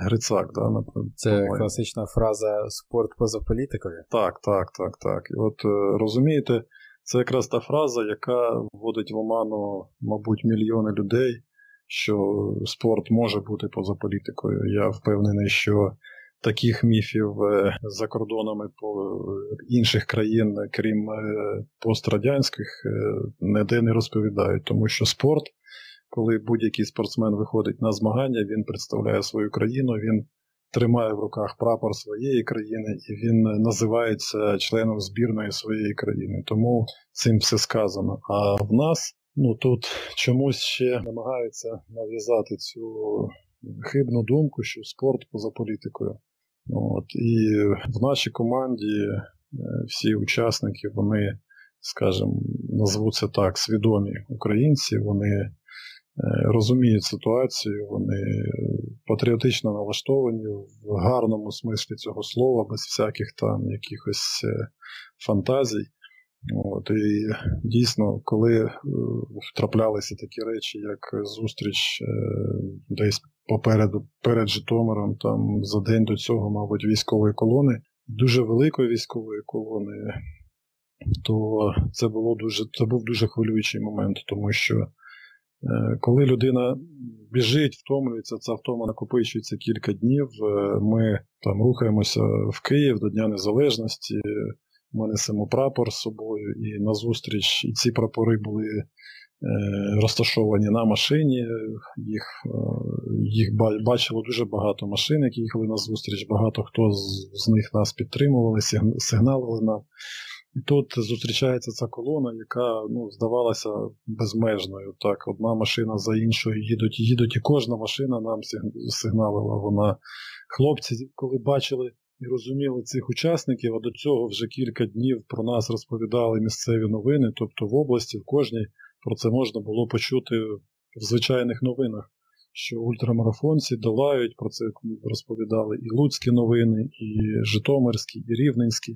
Грицак. Да, Це по класична фраза спорт поза політикою? Так, так, так, так. І от розумієте, це якраз та фраза, яка вводить в оману, мабуть, мільйони людей, що спорт може бути поза політикою. Я впевнений, що таких міфів е, за кордонами по інших країн, крім е, пострадянських, е, ніде не розповідають, тому що спорт, коли будь-який спортсмен виходить на змагання, він представляє свою країну. він тримає в руках прапор своєї країни, і він називається членом збірної своєї країни. Тому цим все сказано. А в нас ну тут чомусь ще намагаються нав'язати цю хибну думку, що спорт поза політикою. От, І в нашій команді е, всі учасники, вони, скажімо, назвуться так, свідомі українці, вони Е, розуміють ситуацію, вони патріотично налаштовані в гарному смислі цього слова, без всяких там якихось е, фантазій. От, І дійсно, коли е, траплялися такі речі, як зустріч десь попереду перед Житомиром, там за день до цього, мабуть, військової колони, дуже великої військової колони, то це було дуже це був дуже хвилюючий момент, тому що Е, коли людина біжить, втомлюється, ця втома накопичується кілька днів. Е, ми там рухаємося в Київ до Дня Незалежності, ми несемо прапор з собою, і назустріч і ці прапори були е, розташовані на машині. Їх їх бачило дуже багато машин, які їхали на зустріч. Багато хто з, з них нас підтримували, сигналили нам. І тут зустрічається ця колона, яка ну, здавалася безмежною. Так, Одна машина за іншою їдуть, їдуть, і кожна машина нам сигналила. Вона хлопці, коли бачили і розуміли цих учасників, а до цього вже кілька днів про нас розповідали місцеві новини. Тобто в області, в кожній про це можна було почути в звичайних новинах що ультрамарафонці долають, про це розповідали і Луцькі новини, і Житомирські, і Рівненські.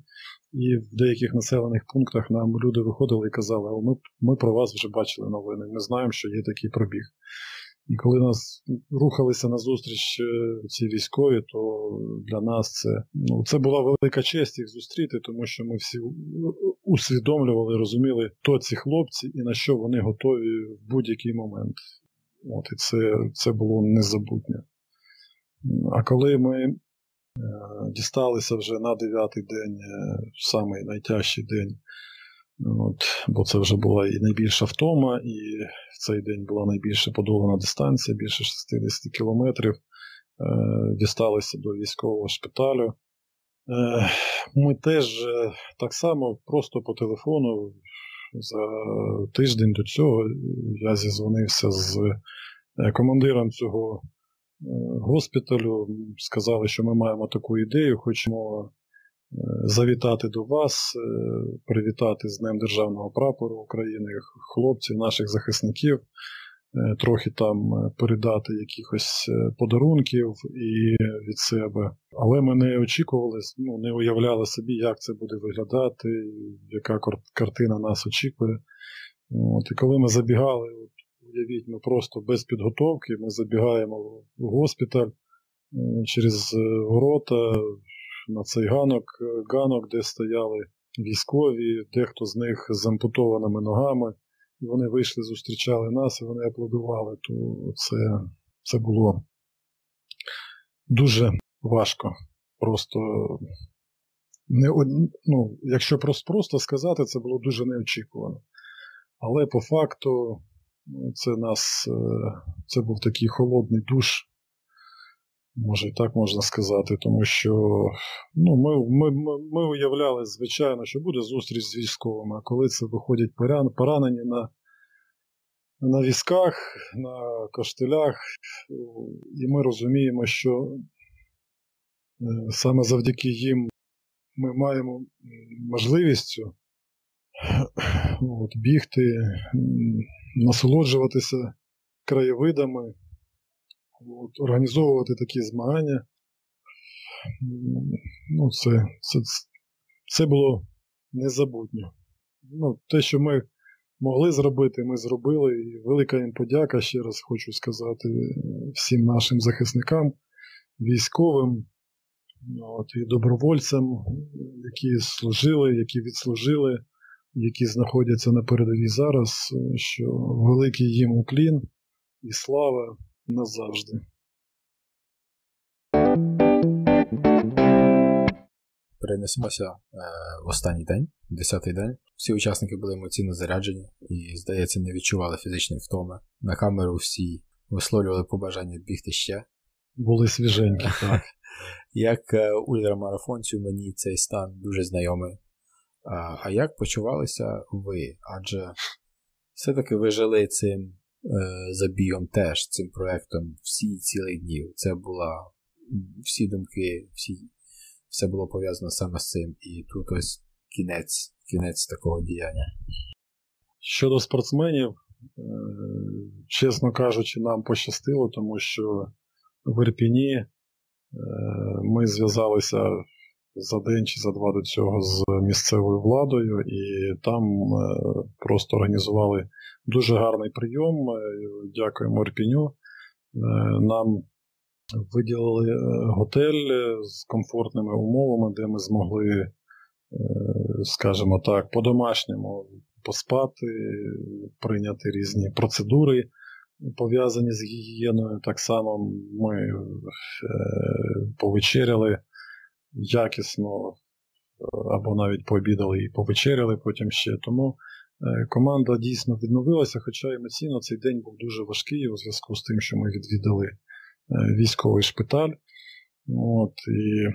І в деяких населених пунктах нам люди виходили і казали, ми, ми про вас вже бачили новини, ми знаємо, що є такий пробіг. І коли нас рухалися на зустріч е, ці військові, то для нас це ну, це була велика честь їх зустріти, тому що ми всі усвідомлювали, розуміли, хто ці хлопці і на що вони готові в будь-який момент. От, І це це було незабутнє. А коли ми е, дісталися вже на дев'ятий день, е, самий найтяжчий день, от, бо це вже була і найбільша втома, і в цей день була найбільша подолана дистанція, більше 60 кілометрів, е, дісталися до військового шпиталю. Е, ми теж е, так само просто по телефону за тиждень до цього я зізвонився з командиром цього госпіталю. Сказали, що ми маємо таку ідею, хочемо завітати до вас, привітати з Днем Державного прапору України, хлопців, наших захисників. Е, трохи там е, передати якихось е, подарунків і від себе. Але ми не очікували, ну, не уявляли собі, як це буде виглядати, яка картина нас очікує. От, І коли ми забігали, от, уявіть, ми просто без підготовки, ми забігаємо в госпіталь через ворота на цей ганок, ганок, де стояли військові, дехто з них з ампутованими ногами вони вийшли, зустрічали нас, і вони аплодували, то це, це було дуже важко. Просто не, ну, якщо просто, просто сказати, це було дуже неочікувано. Але по факту ну, це нас, е, це був такий холодний душ Може і так можна сказати, тому що ну, ми ми, ми уявляли, звичайно, що буде зустріч з військовими, а коли це виходять поранені на на візках, на коштелях, і ми розуміємо, що е, саме завдяки їм ми маємо можливість от, бігти, насолоджуватися краєвидами от, організовувати такі змагання. Ну, Це це, це було незабутньо. Ну, Те, що ми могли зробити, ми зробили. І велика їм подяка, ще раз хочу сказати всім нашим захисникам, військовим от, і добровольцям, які служили, які відслужили, які знаходяться на передовій зараз, що великий їм уклін і слава назавжди. Перенесемося е, в останній день, десятий день. Всі учасники були емоційно заряджені і, здається, не відчували фізичної втоми. На камеру всі висловлювали побажання бігти ще. Були свіженькі, так. Як е, ультрамарафонцю мені цей стан дуже знайомий. А, як почувалися ви? Адже все-таки ви жили цим забігом теж, цим проєктом всі цілий днів. Це була всі думки, всі, все було пов'язано саме з цим. І тут ось кінець, кінець такого діяння. Щодо спортсменів, е, чесно кажучи, нам пощастило, тому що в Ірпіні е, ми зв'язалися за день чи за два до цього з місцевою владою, і там е, просто організували дуже гарний прийом. Дякуємо Ірпіню. Нам виділили готель з комфортними умовами, де ми змогли скажімо так, по-домашньому поспати, прийняти різні процедури, пов'язані з гігієною. Так само ми е, повечеряли якісно, або навіть пообідали і повечеряли потім ще. Тому е, команда дійсно відновилася, хоча емоційно цей день був дуже важкий у зв'язку з тим, що ми відвідали е, військовий шпиталь. От, І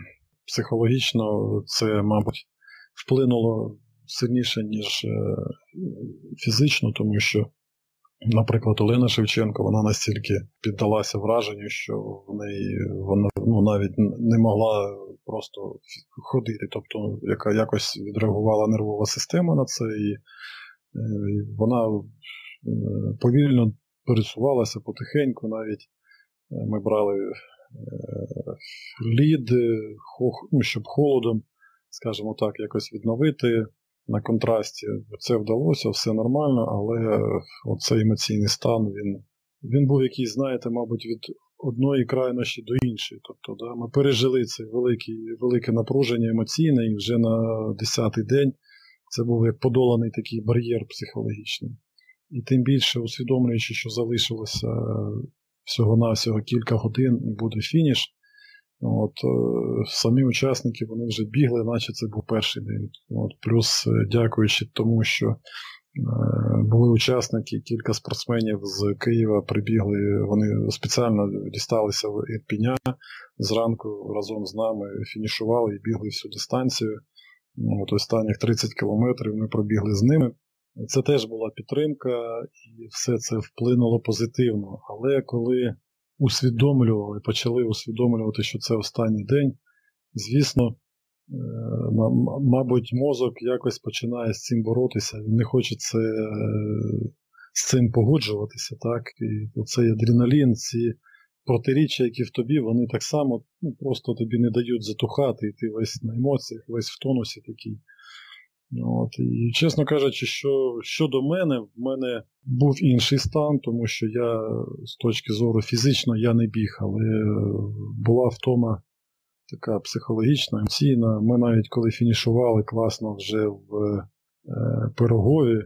психологічно це, мабуть, вплинуло сильніше, ніж е, фізично, тому що, наприклад, Олена Шевченко вона настільки піддалася враженню, що в неї вона ну, навіть не могла просто ходити, тобто яка якось відреагувала нервова система на це, і е, вона е, повільно пересувалася потихеньку, навіть ми брали лід, ну, щоб холодом скажімо так, якось відновити на контрасті. Це вдалося, все нормально, але оцей емоційний стан він він був якийсь, знаєте, мабуть, від одної крайнощі до іншої. Тобто, да, ми пережили це велике, велике напруження емоційне, і вже на 10-й день це був як подоланий такий бар'єр психологічний. І тим більше усвідомлюючи, що залишилося всього-навсього кілька годин і буде фініш. От, е, Самі учасники вони вже бігли, наче це був перший день. От, Плюс, е, дякуючи тому, що е, були учасники, кілька спортсменів з Києва прибігли, вони спеціально дісталися в Ірпіня зранку разом з нами фінішували і бігли всю дистанцію. От Останніх 30 кілометрів ми пробігли з ними. Це теж була підтримка, і все це вплинуло позитивно. Але коли усвідомлювали, почали усвідомлювати, що це останній день. Звісно, е, мабуть, мозок якось починає з цим боротися, він не хоче це, е, з цим погоджуватися. так, І цей адреналін, ці протиріччя, які в тобі, вони так само ну, просто тобі не дають затухати, і ти весь на емоціях, весь в тонусі такий. От, І, чесно кажучи, що щодо мене, в мене був інший стан, тому що я з точки зору фізично я не біг, але була втома така психологічна, емоційна. Ми навіть коли фінішували класно вже в е, Пирогові,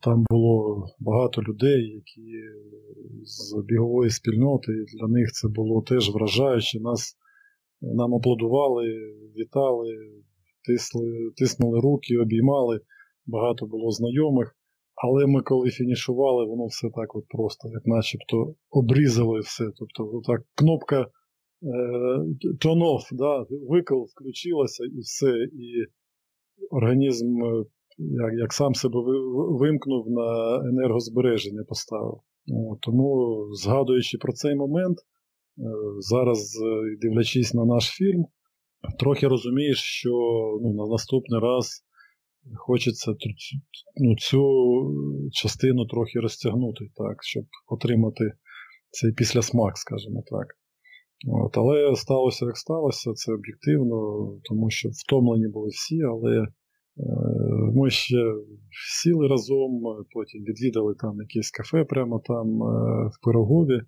там було багато людей, які з бігової спільноти, для них це було теж вражаюче. Нас, Нам аплодували, вітали тисли, тиснули руки, обіймали, багато було знайомих. Але ми коли фінішували, воно все так от просто, як начебто обрізали все. Тобто так кнопка е, off, да, викл включилася і все. І організм е, як як сам себе вимкнув на енергозбереження поставив. Тому, згадуючи про цей момент, е, зараз, дивлячись на наш фільм, трохи розумієш, що ну, на наступний раз хочеться ну, цю частину трохи розтягнути, так, щоб отримати цей післясмак, скажімо так. От, Але сталося, як сталося, це об'єктивно, тому що втомлені були всі, але Ми ще сіли разом, потім відвідали там якесь кафе прямо там в Пирогові,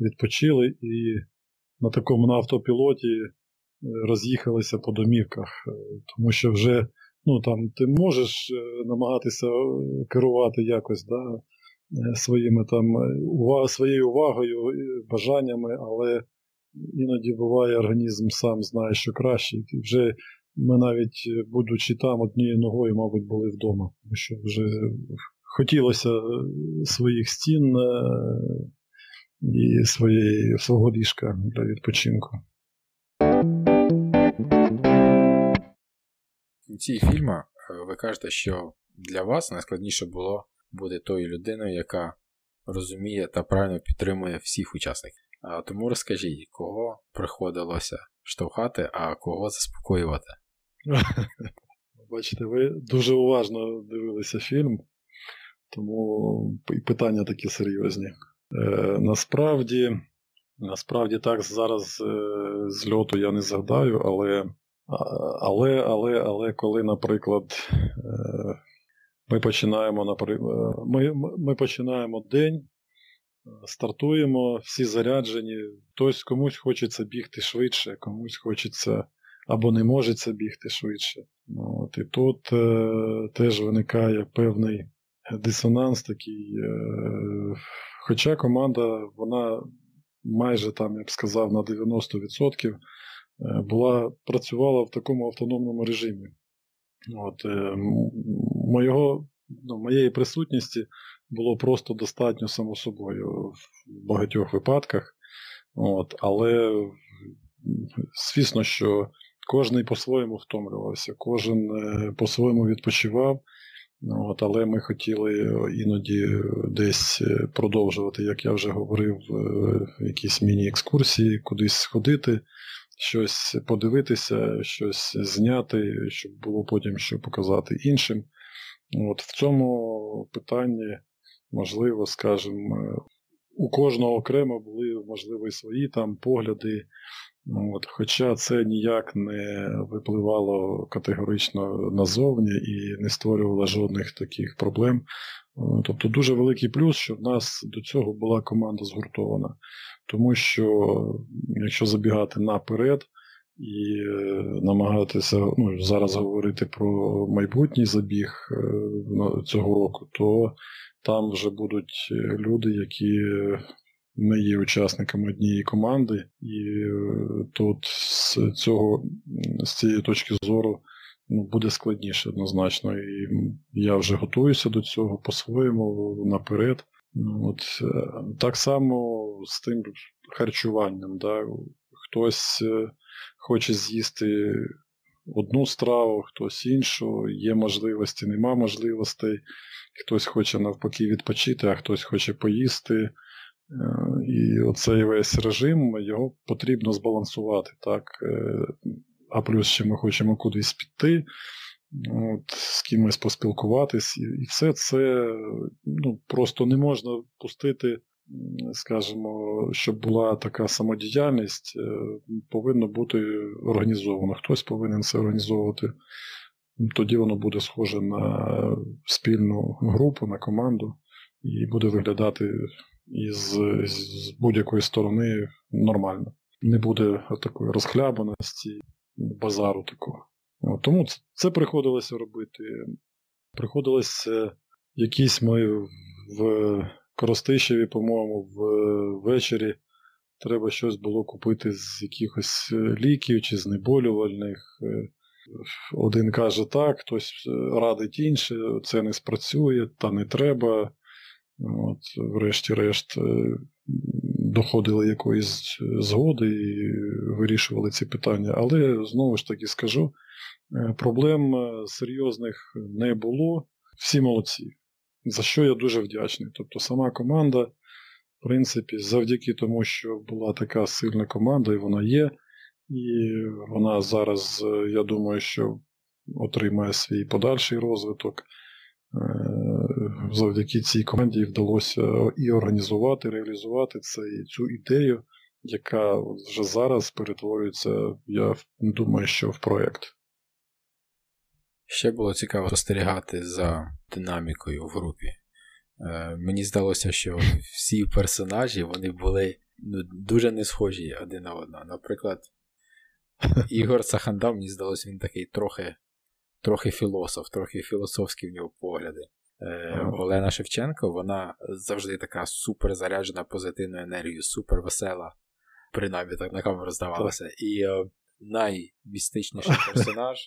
відпочили і на такому на автопілоті роз'їхалися по домівках, тому що вже ну, там, ти можеш намагатися керувати якось да, своїми там уваг, своєю увагою, бажаннями, але іноді буває організм сам знає, що краще. І вже ми навіть, будучи там однією ногою, мабуть, були вдома, тому що вже хотілося своїх стін і своєї, свого ліжка для відпочинку. Кінці фільму ви кажете, що для вас найскладніше було бути тою людиною, яка розуміє та правильно підтримує всіх учасників. А Тому розкажіть, кого приходилося штовхати, а кого заспокоювати? Бачите, ви дуже уважно дивилися фільм, тому і питання такі серйозні. Е, Насправді, насправді так, зараз е, з я не згадаю, але, але, але, але коли, наприклад, е, ми починаємо наприклад, ми, ми починаємо день, стартуємо, всі заряджені, хтось комусь хочеться бігти швидше, комусь хочеться або не може бігти швидше. От, І тут е, теж виникає певний дисонанс такий. Е, Хоча команда, вона майже там, я б сказав, на 90% е, була, працювала в такому автономному режимі. От, е, моєго, ну, Моєї присутності було просто достатньо само собою в багатьох випадках. От, Але звісно, що кожен по-своєму втомлювався, кожен е, по-своєму відпочивав. От, Але ми хотіли іноді десь е, продовжувати, як я вже говорив, е, якісь міні-екскурсії, кудись сходити, щось подивитися, щось зняти, щоб було потім що показати іншим. От В цьому питанні, можливо, скажімо, у кожного окремо були, можливо, і свої там погляди. От, Хоча це ніяк не випливало категорично назовні і не створювало жодних таких проблем. Тобто дуже великий плюс, що в нас до цього була команда згуртована. Тому що, якщо забігати наперед і е, намагатися ну, зараз говорити про майбутній забіг е, цього року, то там вже будуть люди, які не є учасниками однієї команди, і е, тут з цього з цієї точки зору ну, буде складніше однозначно. І я вже готуюся до цього по-своєму наперед. Ну, от, е, Так само з тим харчуванням. Да? Хтось е, хоче з'їсти одну страву, хтось іншу, є можливості, нема можливостей. Хтось хоче навпаки відпочити, а хтось хоче поїсти. І оцей весь режим його потрібно збалансувати. так. Е, а плюс ще ми хочемо кудись піти, от, з кимось поспілкуватись, і все це ну, просто не можна пустити, скажімо, щоб була така самодіяльність, е, повинно бути організовано. Хтось повинен це організовувати. Тоді воно буде схоже на спільну групу, на команду, і буде виглядати із з будь-якої сторони нормально. Не буде такої розхлябаності, базару такого. Тому це приходилося робити. Приходилося якісь ми в Коростищеві, по-моєму, ввечері треба щось було купити з якихось ліків чи знеболювальних. Один каже так, хтось радить інше, це не спрацює, та не треба. От, Врешті-решт, е, доходили якоїсь згоди і вирішували ці питання. Але знову ж таки скажу, е, проблем е, серйозних не було. Всі молодці. За що я дуже вдячний. Тобто сама команда, в принципі, завдяки тому, що була така сильна команда, і вона є. І вона зараз, я думаю, що отримає свій подальший розвиток завдяки цій команді вдалося і організувати, реалізувати це, і цю ідею, яка вже зараз перетворюється, я думаю, що в проєкт. Ще було цікаво спостерігати за динамікою в групі. Е, Мені здалося, що всі персонажі вони були ну, дуже не схожі один на одного. Наприклад, Ігор Сахандав, мені здалося, він такий трохи трохи філософ, трохи філософські в нього погляди. Е, Олена Шевченко, вона завжди така супер заряджена позитивною енергією, супер весела. Принаймні так на камеру здавалося. І е, наймістичніший персонаж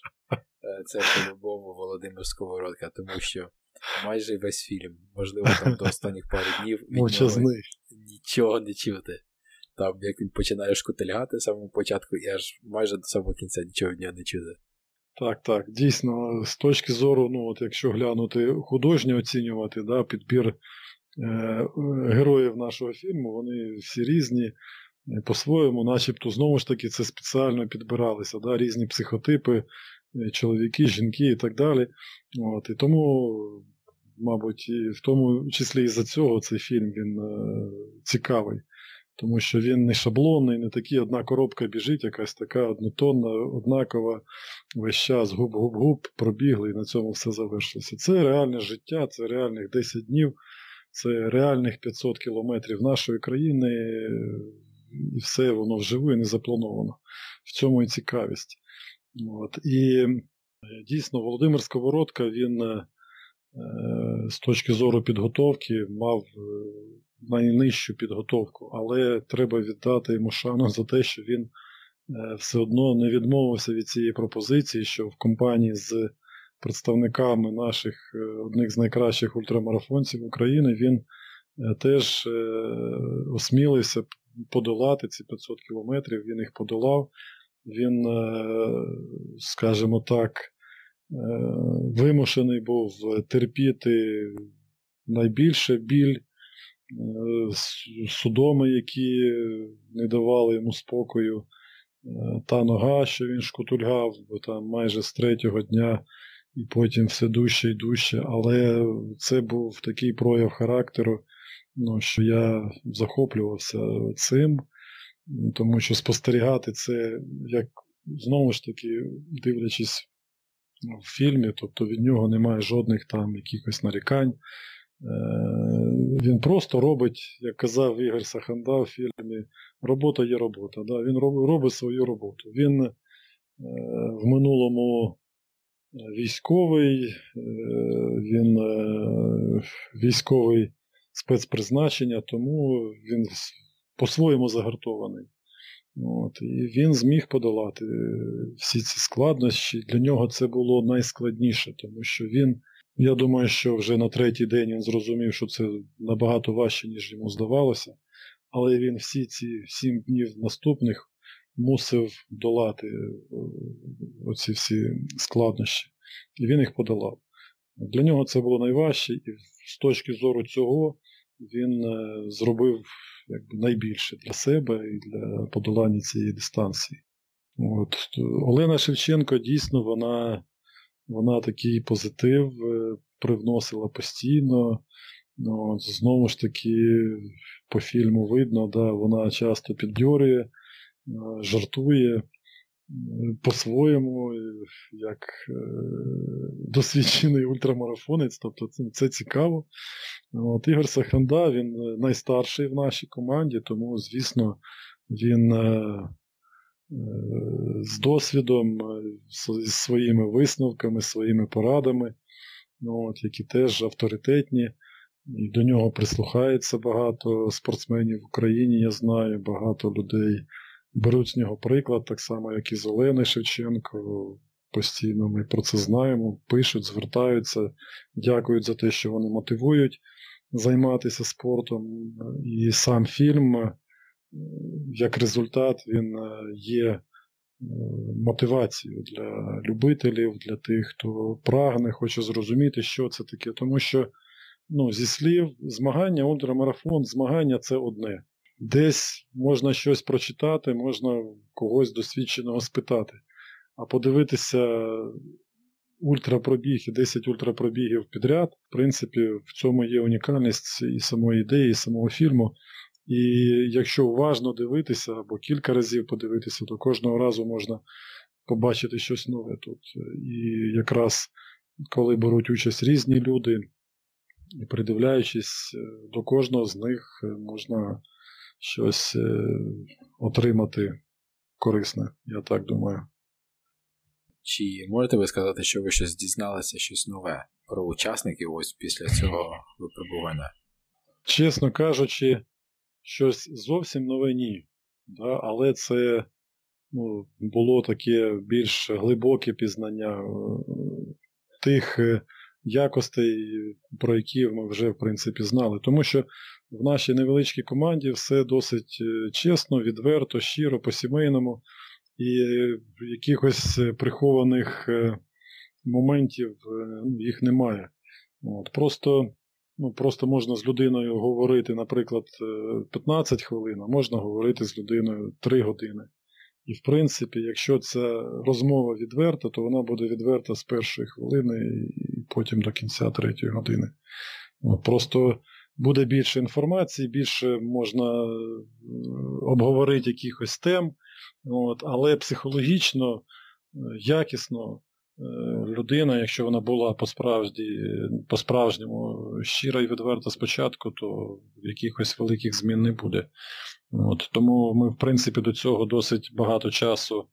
е, це по-любому Володимир Сковородка, тому що майже весь фільм, можливо, там до останніх пару днів від нього нічого не чути. Там, як він починає шкутильгати з самого початку, і аж майже до самого кінця нічого від нього не чути. Так, так. Дійсно, з точки зору, ну, от якщо глянути художньо оцінювати, да, підбір е, героїв нашого фільму, вони всі різні. Е, по-своєму, начебто, знову ж таки, це спеціально підбиралися, да, різні психотипи, е, чоловіки, жінки і так далі. От, І тому, мабуть, і в тому числі і за цього цей фільм він е, цікавий. Тому що він не шаблонний, не такий, одна коробка біжить, якась така однотонна, однакова, весь час губ-губ-губ, пробігли, і на цьому все завершилося. Це реальне життя, це реальних 10 днів, це реальних 500 кілометрів нашої країни, і все воно вживу і не заплановано. В цьому і цікавість. От. І е, дійсно, Володимир Сковородка, він е, з точки зору підготовки мав е, найнижчу підготовку, але треба віддати йому шану за те, що він все одно не відмовився від цієї пропозиції, що в компанії з представниками наших одних з найкращих ультрамарафонців України він теж осмілився подолати ці 500 кілометрів, він їх подолав. Він, е, скажімо так, е, вимушений був терпіти найбільше біль, е, судоми, які не давали йому спокою. Та нога, що він шкутульгав, бо там майже з третього дня і потім все дужче і дужче. Але це був такий прояв характеру, ну, що я захоплювався цим, тому що спостерігати це, як знову ж таки, дивлячись в фільмі, тобто від нього немає жодних там якихось нарікань. Е, він просто робить, як казав Ігор Саханда в фільмі, робота є робота. Да? Він робить свою роботу. Він е, в минулому військовий, е, він військовий спецпризначення, тому він по-своєму загартований. От, І він зміг подолати всі ці складнощі. Для нього це було найскладніше, тому що він, я думаю, що вже на третій день він зрозумів, що це набагато важче, ніж йому здавалося. Але він всі ці сім днів наступних мусив долати е, оці всі складнощі. І він їх подолав. Для нього це було найважче, і з точки зору цього він е, зробив якби, найбільше для себе і для подолання цієї дистанції. От. Олена Шевченко дійсно вона вона такий позитив е, привносила постійно. От, Знову ж таки, по фільму видно, да, вона часто піддьорює, е, жартує по-своєму, як е, досвідчений ультрамарафонець, тобто це, це цікаво. От Ігор Саханда, він е, найстарший в нашій команді, тому, звісно, він е, з досвідом, зі своїми висновками, своїми порадами, от, які теж авторитетні. І до нього прислухається багато спортсменів в Україні, я знаю, багато людей беруть з нього приклад, так само, як і з Олени Шевченко. Постійно ми про це знаємо, пишуть, звертаються, дякують за те, що вони мотивують займатися спортом. І сам фільм, як результат, він є мотивацією для любителів, для тих, хто прагне, хоче зрозуміти, що це таке. Тому що, ну, зі слів, змагання, ультрамарафон, змагання це одне. Десь можна щось прочитати, можна когось досвідченого спитати. А подивитися ультрапробіг і 10 ультрапробігів підряд, в принципі, в цьому є унікальність і самої ідеї, і самого фільму. І якщо уважно дивитися або кілька разів подивитися, то кожного разу можна побачити щось нове тут. І якраз коли беруть участь різні люди, і придивляючись до кожного з них, можна щось отримати корисне, я так думаю. Чи можете ви сказати, що ви щось дізналися, щось нове про учасників ось після цього випробування? Чесно кажучи, щось зовсім нове ні. Да? Але це ну, було таке більш глибоке пізнання е, тих е, якостей, про які ми вже в принципі знали. Тому що в нашій невеличкій команді все досить е, чесно, відверто, щиро, по-сімейному, і якихось прихованих моментів їх немає. От, Просто ну, просто можна з людиною говорити, наприклад, 15 хвилин, а можна говорити з людиною 3 години. І, в принципі, якщо ця розмова відверта, то вона буде відверта з першої хвилини і потім до кінця третьої години. Просто буде більше інформації, більше можна е, обговорити якихось тем, от, але психологічно, е, якісно Е, людина, якщо вона була по-справжньому щира і відверта спочатку, то якихось великих змін не буде. От, Тому ми, в принципі, до цього досить багато часу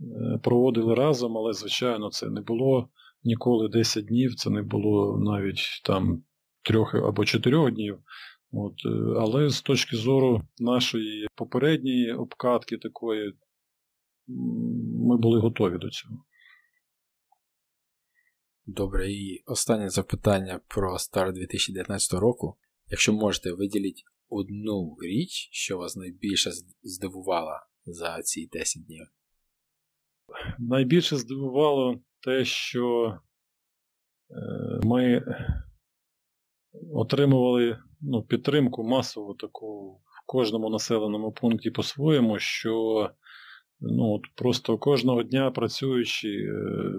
е, проводили разом, але, звичайно, це не було ніколи 10 днів, це не було навіть там трьох або чотирьох днів. От, е, Але з точки зору нашої попередньої обкатки такої, ми були готові до цього. Добре, і останнє запитання про старт 2019 року. Якщо можете, виділіть одну річ, що вас найбільше здивувала за ці 10 днів. Найбільше здивувало те, що е, ми отримували ну, підтримку масову таку в кожному населеному пункті по-своєму, що Ну, от Просто кожного дня працюючи, е,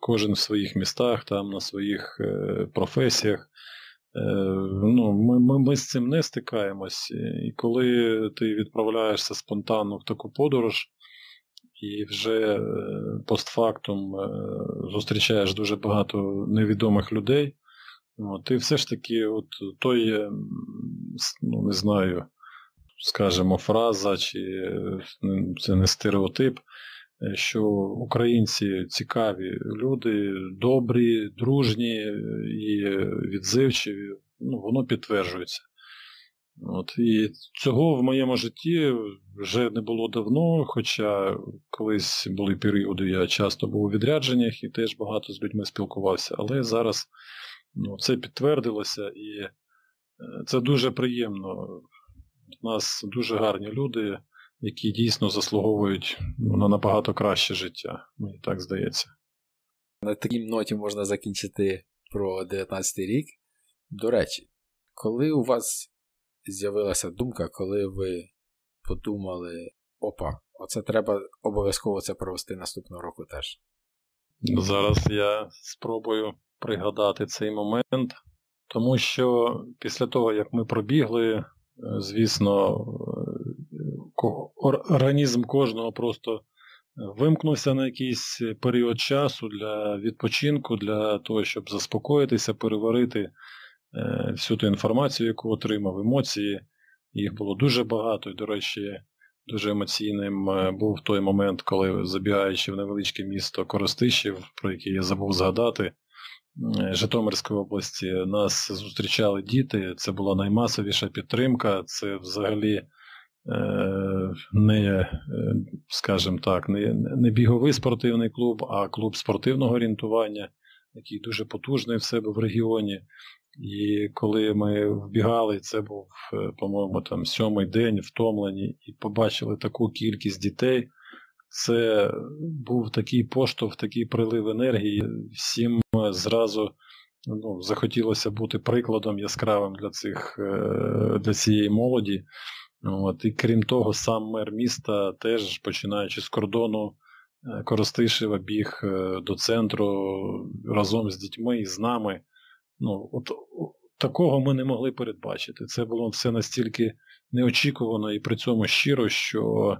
кожен в своїх містах, там, на своїх е, професіях, е, ну, ми, ми, ми з цим не стикаємось. І коли ти відправляєшся спонтанно в таку подорож, і вже постфактум зустрічаєш дуже багато невідомих людей, от, ти все ж таки, от той, ну, не знаю скажімо, фраза, чи це не стереотип, е, що українці цікаві люди, добрі, дружні і відзивчиві, ну, воно підтверджується. От, І цього в моєму житті вже не було давно, хоча колись були періоди, я часто був у відрядженнях і теж багато з людьми спілкувався. Але зараз ну, це підтвердилося і е, це дуже приємно у нас дуже гарні люди, які дійсно заслуговують ну, на набагато краще життя, мені так здається. На такій ноті можна закінчити про 19 рік. До речі, коли у вас з'явилася думка, коли ви подумали, опа, оце треба обов'язково це провести наступного року теж. Зараз я спробую пригадати цей момент, тому що після того, як ми пробігли звісно, організм кожного просто вимкнувся на якийсь період часу для відпочинку, для того, щоб заспокоїтися, переварити е, всю ту інформацію, яку отримав, емоції. Їх було дуже багато, і, до речі, дуже емоційним е, був той момент, коли забігаючи в невеличке місто Коростишів, про яке я забув згадати. Житомирської області нас зустрічали діти, це була наймасовіша підтримка, це взагалі е, не, е, скажімо так, не, не біговий спортивний клуб, а клуб спортивного орієнтування, який дуже потужний в себе в регіоні. І коли ми вбігали, це був, е, по-моєму, там сьомий день втомлені, і побачили таку кількість дітей. Це був такий поштовх, такий прилив енергії. Всім зразу ну, захотілося бути прикладом яскравим для цих, е, для цієї молоді. От, І крім того, сам мер міста теж, починаючи з кордону е, Коростишева, біг е, до центру разом з дітьми і з нами. Ну, от, Такого ми не могли передбачити. Це було все настільки неочікувано і при цьому щиро, що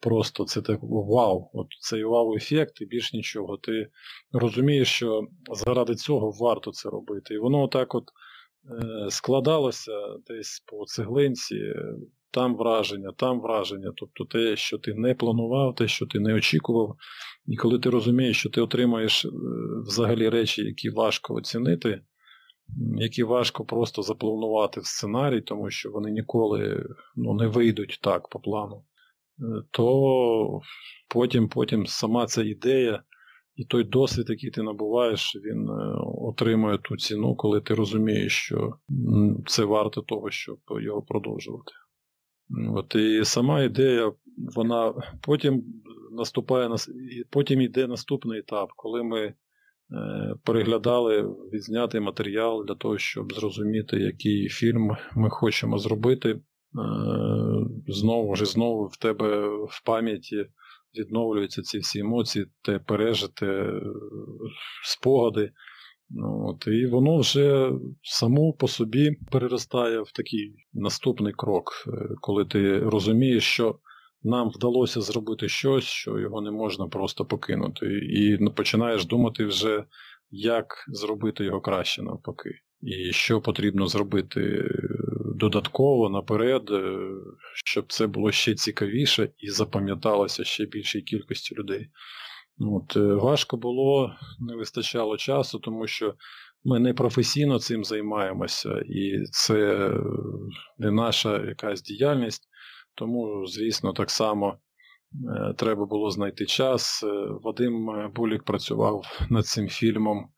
просто це так вау, от цей вау-ефект і більш нічого. Ти розумієш, що заради цього варто це робити. І воно так от е, складалося десь по цеглинці, там враження, там враження. Тобто те, що ти не планував, те, що ти не очікував. І коли ти розумієш, що ти отримаєш е, взагалі речі, які важко оцінити, які важко просто запланувати в сценарій, тому що вони ніколи ну, не вийдуть так по плану, то потім потім сама ця ідея і той досвід, який ти набуваєш, він е, отримує ту ціну, коли ти розумієш, що це варто того, щоб його продовжувати. От І сама ідея, вона потім наступає потім йде наступний етап, коли ми е, переглядали відзнятий матеріал для того, щоб зрозуміти, який фільм ми хочемо зробити. Е, знову ж знову в тебе в пам'яті відновлюються ці всі емоції, те пережите спогади. Ну, от, І воно вже само по собі переростає в такий наступний крок, е, коли ти розумієш, що нам вдалося зробити щось, що його не можна просто покинути. І починаєш думати вже, як зробити його краще навпаки. І що потрібно зробити додатково наперед, е, щоб це було ще цікавіше і запам'яталося ще більшій кількості людей. От, е, Важко було, не вистачало часу, тому що ми не професійно цим займаємося, і це не наша якась діяльність. Тому, звісно, так само е, треба було знайти час. Е, Вадим Булік працював над цим фільмом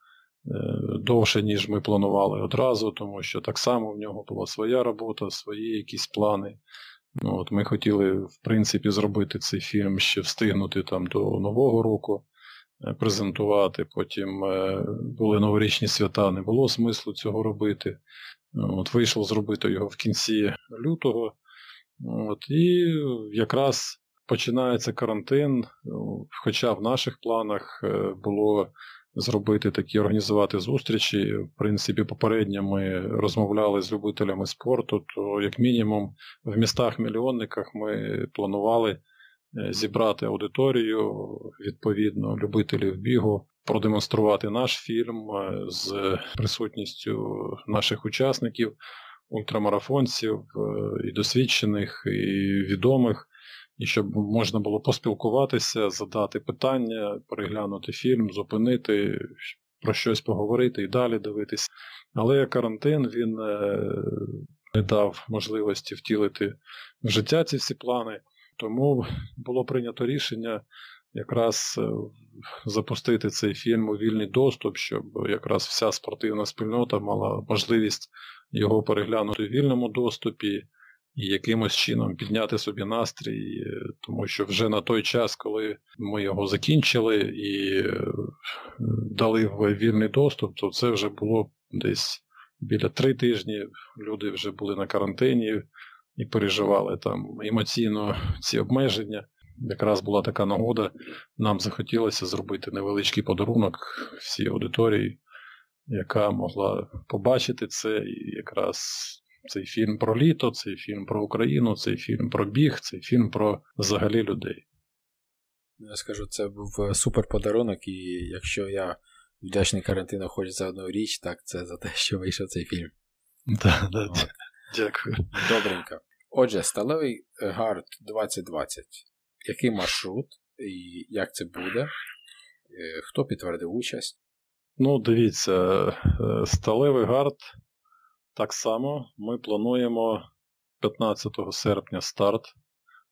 довше, ніж ми планували одразу, тому що так само в нього була своя робота, свої якісь плани. Ну, от Ми хотіли, в принципі, зробити цей фільм ще встигнути там до Нового року, е, презентувати. Потім е, були новорічні свята, не було смислу цього робити. От Вийшло зробити його в кінці лютого. От, І якраз починається карантин, хоча в наших планах е, було зробити такі, організувати зустрічі. В принципі, попередньо ми розмовляли з любителями спорту, то, як мінімум, в містах-мільйонниках ми планували е, зібрати аудиторію, відповідно, любителів бігу, продемонструвати наш фільм е, з присутністю наших учасників, ультрамарафонців е, і досвідчених, і відомих і щоб можна було поспілкуватися, задати питання, переглянути фільм, зупинити, про щось поговорити і далі дивитися. Але карантин він е, не дав можливості втілити в життя ці всі плани, тому було прийнято рішення якраз е, запустити цей фільм у вільний доступ, щоб якраз вся спортивна спільнота мала можливість його переглянути в вільному доступі і якимось чином підняти собі настрій, е, тому що вже на той час, коли ми його закінчили і е, дали вільний доступ, то це вже було десь біля три тижні. Люди вже були на карантині і переживали там емоційно ці обмеження. Якраз була така нагода, нам захотілося зробити невеличкий подарунок всій аудиторії, яка могла побачити це і якраз цей фільм про літо, цей фільм про Україну, цей фільм про біг, цей фільм про взагалі людей. Ну, я скажу, це був е, супер подарунок, і якщо я вдячний карантину хоч за одну річ, так це за те, що вийшов цей фільм. Да, да, Дякую. Добренько. Отже, сталевий гард 2020. Який маршрут і як це буде? Е, хто підтвердив участь? Ну, дивіться, е, сталевий гард так само ми плануємо 15 серпня старт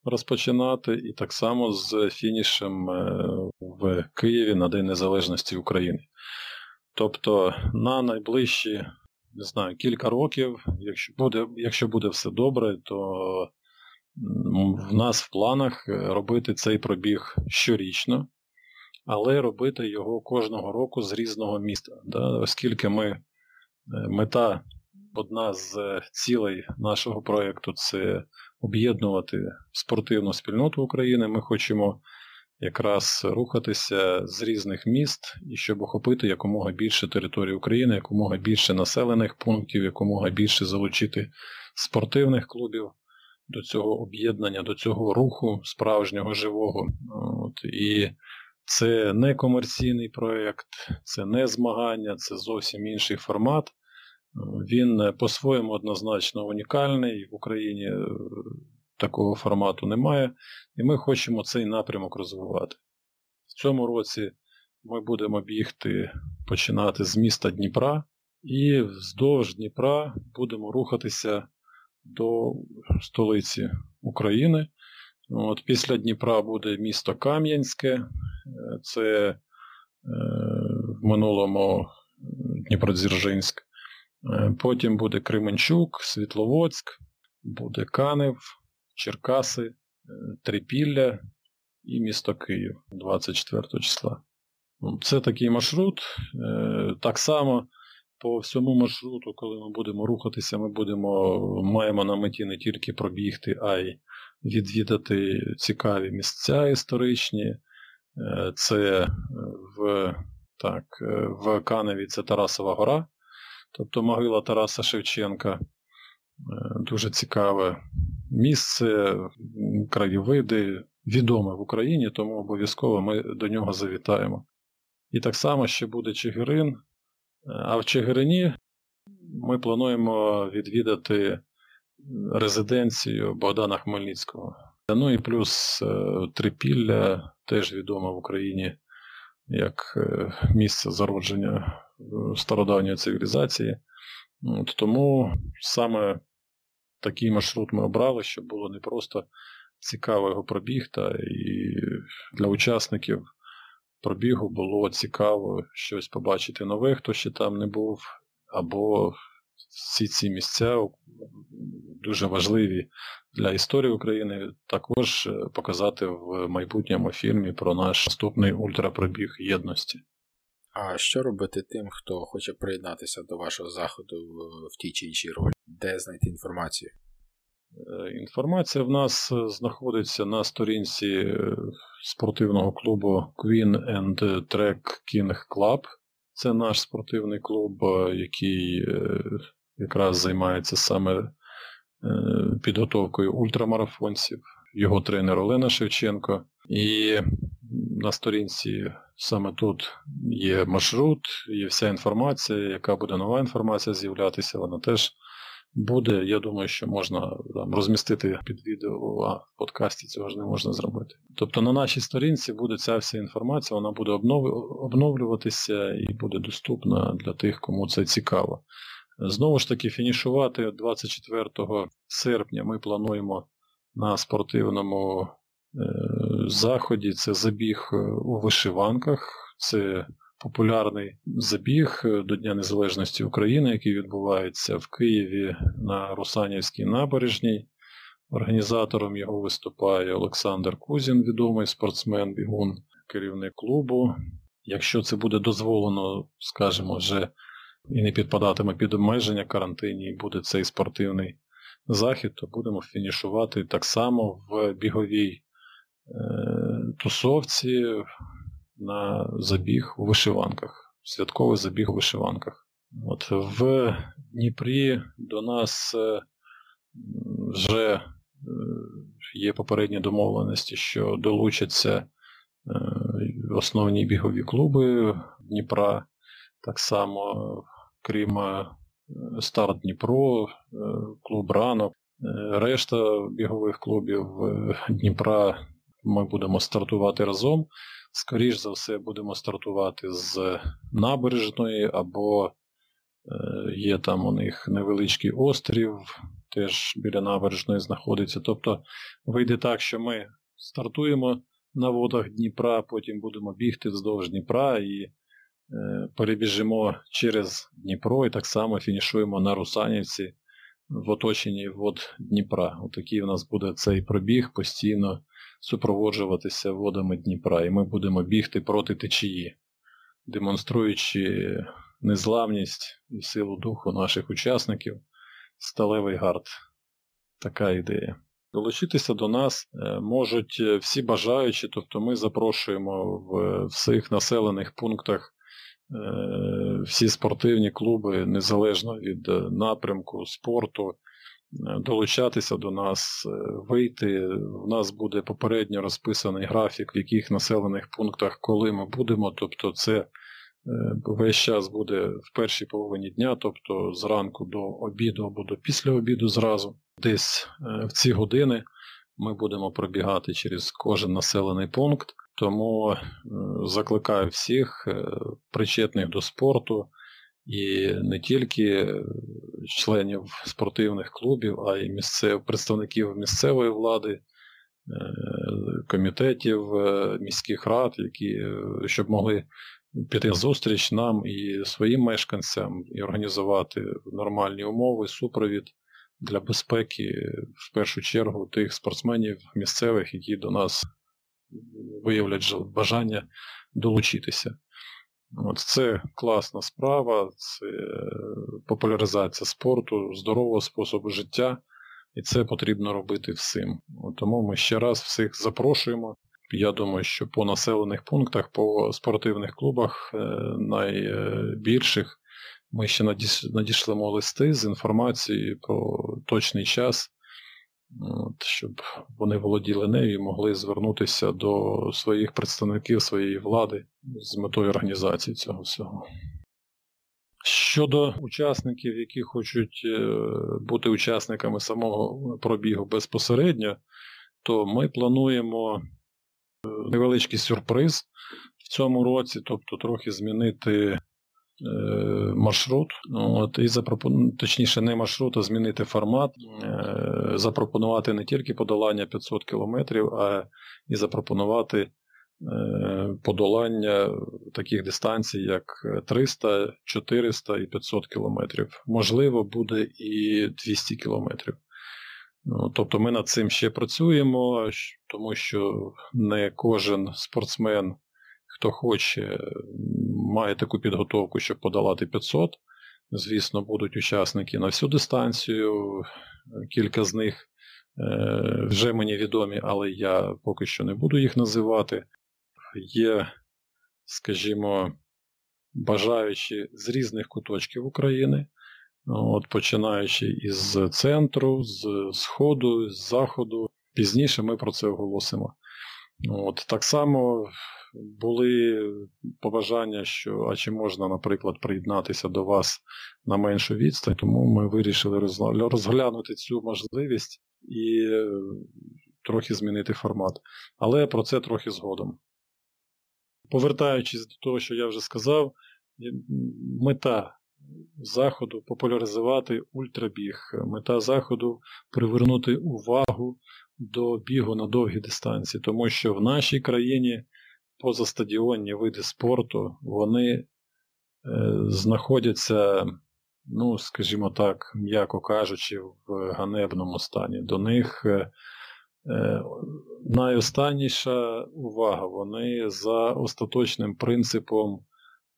розпочинати, і так само з фінішем е, в Києві на День Незалежності України. Тобто на найближчі, не знаю, кілька років, якщо буде, якщо буде все добре, то в нас в планах е, робити цей пробіг щорічно, але робити його кожного року з різного міста. Да? Оскільки ми е, мета Одна з е, цілей нашого проєкту це об'єднувати спортивну спільноту України. Ми хочемо якраз рухатися з різних міст і щоб охопити якомога більше території України, якомога більше населених пунктів, якомога більше залучити спортивних клубів. до цього об'єднання, до цього руху справжнього живого. От, І це не комерційний проєкт, це не змагання, це зовсім інший формат. Він по-своєму однозначно унікальний. В Україні е, такого формату немає, і ми хочемо цей напрямок розвивати. В цьому році ми будемо бігти, починати з міста Дніпра, і вздовж Дніпра будемо рухатися до столиці України. От Після Дніпра буде місто Кам'янське, е, це е, в минулому Дніпродзержинськ. Е, потім буде Кременчук, Світловодськ, буде Канев, Черкаси, е, Трипілля і місто Київ 24 числа. Ну, це такий маршрут. Е, так само по всьому маршруту, коли ми будемо рухатися, ми будемо, маємо на меті не тільки пробігти, а й відвідати цікаві місця історичні. Це в так, в Каневі це Тарасова гора, тобто могила Тараса Шевченка. Дуже цікаве місце, краєвиди відоме в Україні, тому обов'язково ми до нього завітаємо. І так само ще буде Чигирин. А в Чигирині ми плануємо відвідати резиденцію Богдана Хмельницького. Ну і плюс е, Трипілля, теж відоме в Україні як е, місце зародження е, стародавньої цивілізації. От Тому саме такий маршрут ми обрали, щоб було не просто цікаво його пробігти, і для учасників пробігу було цікаво щось побачити нове, хто ще там не був, або всі ці місця дуже важливі для історії України, також показати в майбутньому фільмі про наш наступний ультрапробіг єдності. А що робити тим, хто хоче приєднатися до вашого заходу в тій чи іншій ролі? Де знайти інформацію? Е, інформація в нас е, знаходиться на сторінці е, спортивного клубу Queen and Track King Club. Це наш спортивний клуб, який якраз займається саме підготовкою ультрамарафонців, його тренер Олена Шевченко. І на сторінці саме тут є маршрут, є вся інформація, яка буде нова інформація з'являтися, вона теж буде. Я думаю, що можна там розмістити під відео, а в подкасті цього ж не можна зробити. Тобто на нашій сторінці буде ця вся інформація, вона буде обновлюватися і буде доступна для тих, кому це цікаво. Знову ж таки, фінішувати 24 серпня ми плануємо на спортивному Е, заході це забіг е, у вишиванках, це популярний забіг е, до Дня Незалежності України, який відбувається в Києві на Русанівській набережній. Організатором його виступає Олександр Кузін, відомий спортсмен, бігун, керівник клубу. Якщо це буде дозволено, скажімо, вже і не підпадатиме під обмеження карантині, і буде цей спортивний захід, то будемо фінішувати так само в біговій Е, тусовці на забіг у вишиванках, святковий забіг у вишиванках. От В Дніпрі до нас е, вже е, є попередні домовленості, що долучаться основні бігові клуби Дніпра, так само, крім Старт Дніпро, клуб ранок, решта бігових клубів Дніпра ми будемо стартувати разом. Скоріш за все, будемо стартувати з набережної, або е, є там у них невеличкий острів, теж біля набережної знаходиться. Тобто вийде так, що ми стартуємо на водах Дніпра, потім будемо бігти вздовж Дніпра і е, перебіжимо через Дніпро і так само фінішуємо на Русанівці в оточенні вод Дніпра. Отакий у нас буде цей пробіг постійно супроводжуватися водами Дніпра, і ми будемо бігти проти течії, демонструючи незламність і силу духу наших учасників, сталевий гард. Така ідея. Долучитися до нас е, можуть всі бажаючі, тобто ми запрошуємо в всіх населених пунктах е, всі спортивні клуби, незалежно від напрямку спорту, долучатися до нас, вийти. У нас буде попередньо розписаний графік, в яких населених пунктах, коли ми будемо. Тобто, це весь час буде в першій половині дня, тобто зранку до обіду або до після обіду зразу. Десь в ці години ми будемо пробігати через кожен населений пункт. Тому закликаю всіх причетних до спорту і не тільки членів спортивних клубів, а й місцев, представників місцевої влади, е, комітетів, е, міських рад, які е, щоб могли піти зустріч нам і своїм мешканцям, і організувати нормальні умови, супровід для безпеки, в першу чергу, тих спортсменів місцевих, які до нас виявлять бажання долучитися. От Це класна справа, це популяризація спорту, здорового способу життя, і це потрібно робити всім. От Тому ми ще раз всіх запрошуємо. Я думаю, що по населених пунктах, по спортивних клубах е, найбільших ми ще надішлемо листи з інформацією про точний час от, щоб вони володіли нею і могли звернутися до своїх представників своєї влади з метою організації цього всього. Щодо учасників, які хочуть е, бути учасниками самого пробігу безпосередньо, то ми плануємо е, невеличкий сюрприз в цьому році, тобто трохи змінити маршрут. От, І запропонувати, точніше, не маршрут, а змінити формат, е, запропонувати не тільки подолання 500 кілометрів, а і запропонувати е, подолання таких дистанцій, як 300, 400 і 500 кілометрів. Можливо, буде і 200 кілометрів. Ну, тобто ми над цим ще працюємо, тому що не кожен спортсмен, хто хоче, має таку підготовку, щоб подолати 500. Звісно, будуть учасники на всю дистанцію. Кілька з них е, вже мені відомі, але я поки що не буду їх називати. Є, скажімо, бажаючі з різних куточків України, от, починаючи із центру, з сходу, з заходу. Пізніше ми про це оголосимо. От, Так само були побажання, що а чи можна, наприклад, приєднатися до вас на меншу відстань, тому ми вирішили розглянути цю можливість і е, трохи змінити формат. Але про це трохи згодом. Повертаючись до того, що я вже сказав, мета заходу популяризувати ультрабіг, мета заходу привернути увагу до бігу на довгі дистанції, тому що в нашій країні позастадіонні види спорту, вони е, знаходяться, ну, скажімо так, м'яко кажучи, в ганебному стані. До них е, е, найостанніша увага, вони за остаточним принципом.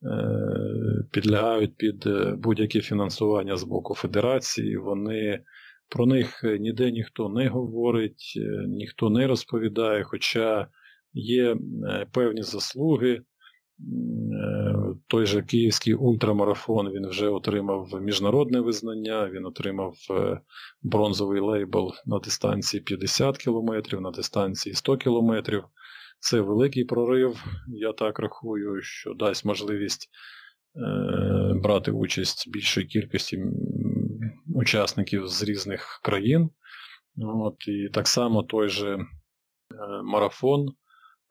Е, підлягають під е, будь-яке фінансування з боку федерації, вони про них ніде ніхто не говорить, ніхто не розповідає, хоча є е, певні заслуги. Е, той же Київський ультрамарафон він вже отримав міжнародне визнання, він отримав е, бронзовий лейбл на дистанції 50 км, на дистанції 100 км. Це великий прорив, я так рахую, що дасть можливість брати участь більшої кількості учасників з різних країн. От, І так само той же марафон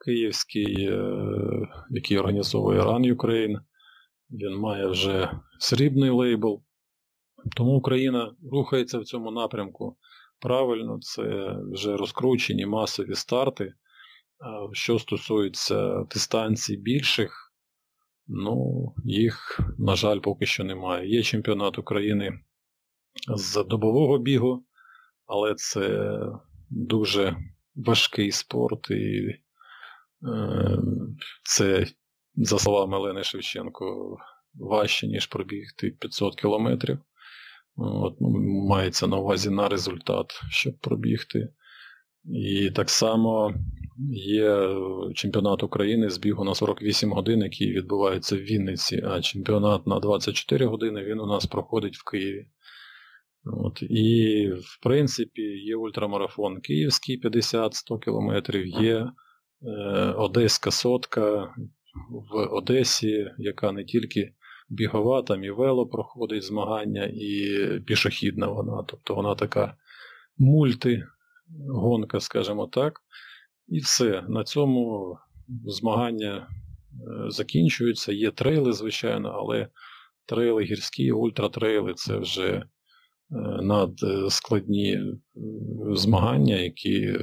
київський, е, який організовує Run Ukraine. Він має вже срібний лейбл. Тому Україна рухається в цьому напрямку правильно, це вже розкручені масові старти. Що стосується дистанцій більших, ну, їх, на жаль, поки що немає. Є чемпіонат України з добового бігу, але це дуже важкий спорт і це, за словами Олени Шевченко, важче, ніж пробігти 500 кілометрів. От, ну, Мається на увазі на результат, щоб пробігти. І так само є чемпіонат України з бігу на 48 годин, який відбувається в Вінниці, а чемпіонат на 24 години він у нас проходить в Києві. От, І, в принципі, є ультрамарафон Київський 50-100 км, є е, Одеська сотка в Одесі, яка не тільки бігова, там і вело проходить змагання, і пішохідна вона. Тобто вона така мультигонка, скажімо так. І все. На цьому змагання е, закінчуються. Є трейли, звичайно, але трейли гірські, ультратрейли це вже е, надскладні е, змагання, які,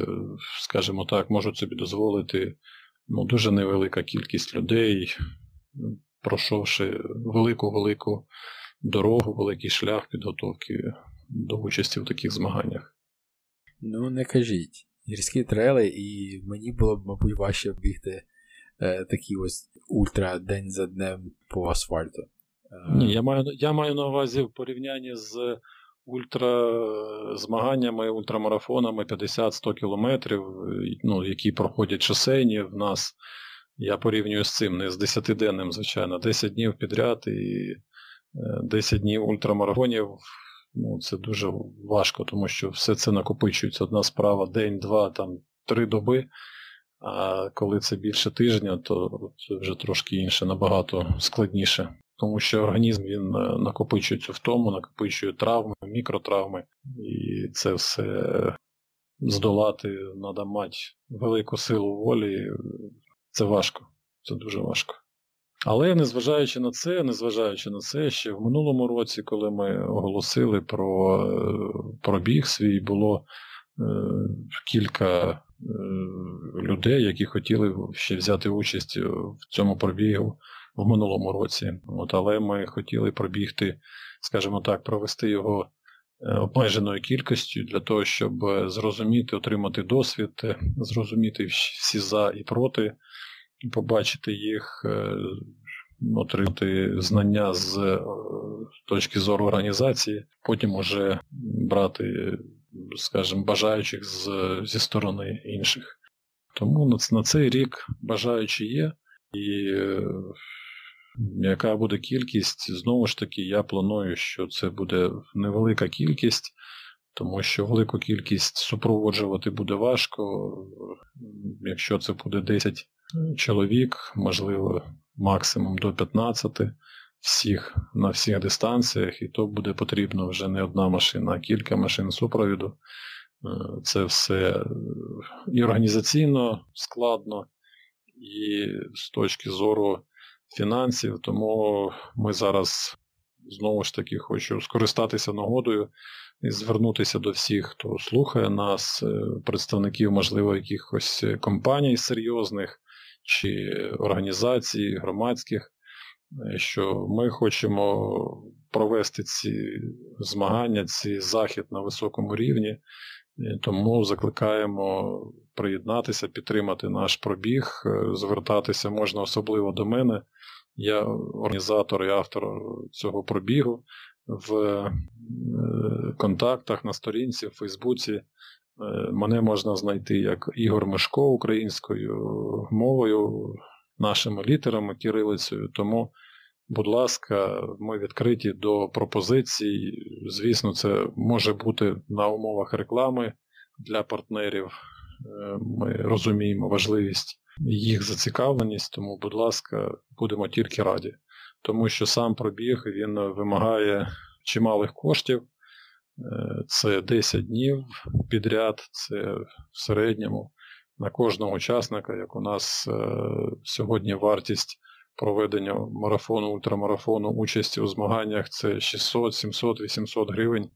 скажімо так, можуть собі дозволити ну, дуже невелика кількість людей, пройшовши велику-велику дорогу, великий шлях підготовки до участі в таких змаганнях. Ну, не кажіть. Гірські трейли, і мені було б, мабуть, важче бігти е, такі ось ультра день за днем по асфальту. Е, Ні, я маю я маю на увазі в порівнянні з ультра змаганнями, ультрамарафонами 50-100 кілометрів, ну, які проходять шосейні в нас. Я порівнюю з цим, не з 10-денним, звичайно, 10 днів підряд і 10 е, днів ультрамарафонів. Ну, Це дуже важко, тому що все це накопичується. Одна справа, день, два, там, три доби. А коли це більше тижня, то це вже трошки інше, набагато складніше. Тому що організм він е, накопичується в тому, накопичує травми, мікротравми, і це все здолати треба мати велику силу волі. Це важко, це дуже важко. Але незважаючи на це, незважаючи на це, ще в минулому році, коли ми оголосили про е, пробіг свій, було е, кілька е, людей, які хотіли ще взяти участь в цьому пробігу в минулому році. От, Але ми хотіли пробігти, скажімо так, провести його обмеженою кількістю для того, щоб зрозуміти, отримати досвід, зрозуміти всі за і проти побачити їх, е, отримати знання з е, точки зору організації, потім уже брати, скажімо, бажаючих з, зі сторони інших. Тому на, цей рік бажаючі є, і е, яка буде кількість, знову ж таки, я планую, що це буде невелика кількість. Тому що велику кількість супроводжувати буде важко. Якщо це буде 10 чоловік, можливо, максимум до 15 всіх на всіх дистанціях, і то буде потрібно вже не одна машина, а кілька машин супровіду. Е, це все і організаційно складно, і з точки зору фінансів, тому ми зараз знову ж таки хочу скористатися нагодою і звернутися до всіх, хто слухає нас, е, представників, можливо, якихось компаній серйозних, чи організацій громадських, е, що ми хочемо провести ці змагання, ці захід на високому рівні, тому закликаємо приєднатися, підтримати наш пробіг, е, звертатися можна особливо до мене. Я організатор і автор цього пробігу в е, контактах на сторінці в Фейсбуці Е, мене можна знайти як Ігор Мишко українською мовою, нашими літерами, кирилицею. Тому, будь ласка, ми відкриті до пропозицій. Звісно, це може бути на умовах реклами для партнерів. Е, ми розуміємо важливість їх зацікавленість, тому, будь ласка, будемо тільки раді. Тому що сам пробіг він вимагає чималих коштів. Е, це 10 днів підряд, це в середньому на кожного учасника, як у нас е, сьогодні вартість проведення марафону, ультрамарафону, участі у змаганнях це 600, 700, 800 гривень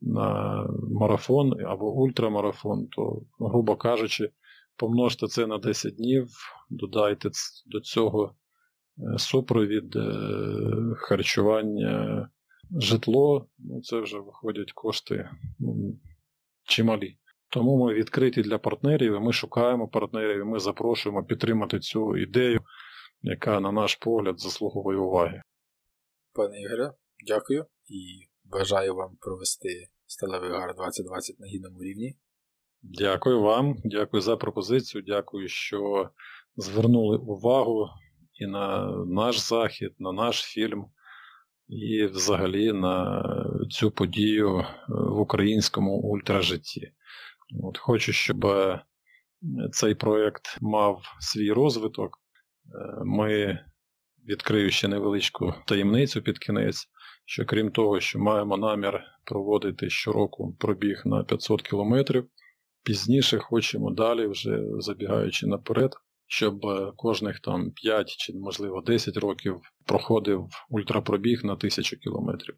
на марафон або ультрамарафон, то, грубо кажучи, помножте це на 10 днів, додайте до цього е, супровід харчування житло, ну це вже виходять кошти ну, чималі. Тому ми відкриті для партнерів, і ми шукаємо партнерів, і ми запрошуємо підтримати цю ідею, яка, на наш погляд, заслуговує уваги. Пане Ігоре, дякую і бажаю вам провести сталевий гар 2020 на гідному рівні. Дякую вам, дякую за пропозицію, дякую, що звернули увагу і на наш захід, на наш фільм і взагалі на цю подію в українському ультражитті. От Хочу, щоб цей проєкт мав свій розвиток. Ми відкрию ще невеличку таємницю під кінець, що крім того, що маємо намір проводити щороку пробіг на 500 кілометрів, пізніше хочемо далі, вже забігаючи наперед, щоб кожних там 5 чи, можливо, 10 років проходив ультрапробіг на 1000 кілометрів.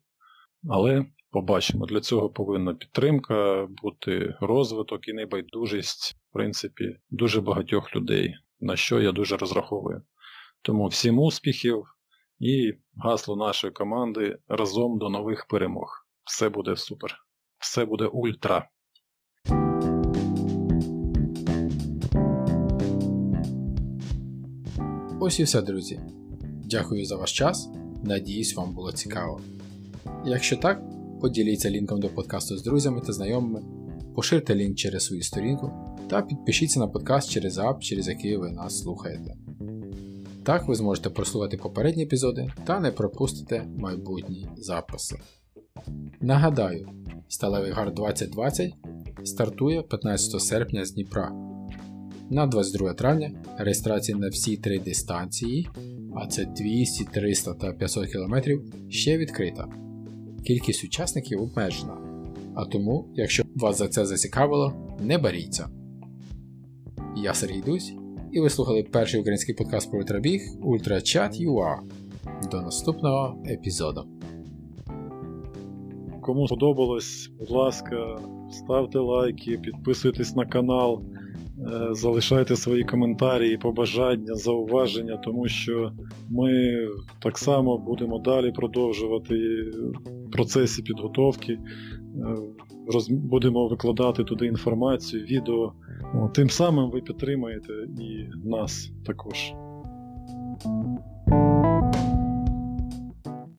Але побачимо, для цього повинна підтримка, бути розвиток і небайдужість, в принципі, дуже багатьох людей, на що я дуже розраховую. Тому всім успіхів і гасло нашої команди разом до нових перемог. Все буде супер. Все буде ультра. Ось і все, друзі. Дякую за ваш час. Надіюсь, вам було цікаво. Якщо так, поділіться лінком до подкасту з друзями та знайомими, поширте лінк через свою сторінку та підпишіться на подкаст через ап, через який ви нас слухаєте. Так ви зможете прослухати попередні епізоди та не пропустите майбутні записи. Нагадаю, Сталевий Гар 2020 стартує 15 серпня з Дніпра. На 22 травня реєстрація на всі три дистанції, а це 200, 300 та 500 км, ще відкрита. Кількість учасників обмежена. А тому, якщо вас за це зацікавило, не боріться. Я Сергій Дусь і ви слухали перший український подкаст про ультрабіг UltraChat.ua. До наступного епізоду. Кому сподобалось, будь ласка, ставте лайки, підписуйтесь на канал, е, залишайте свої коментарі, побажання, зауваження, тому що ми так само будемо далі продовжувати процесі підготовки. Е, будемо викладати туди інформацію, відео. Тим самим ви підтримаєте і нас також.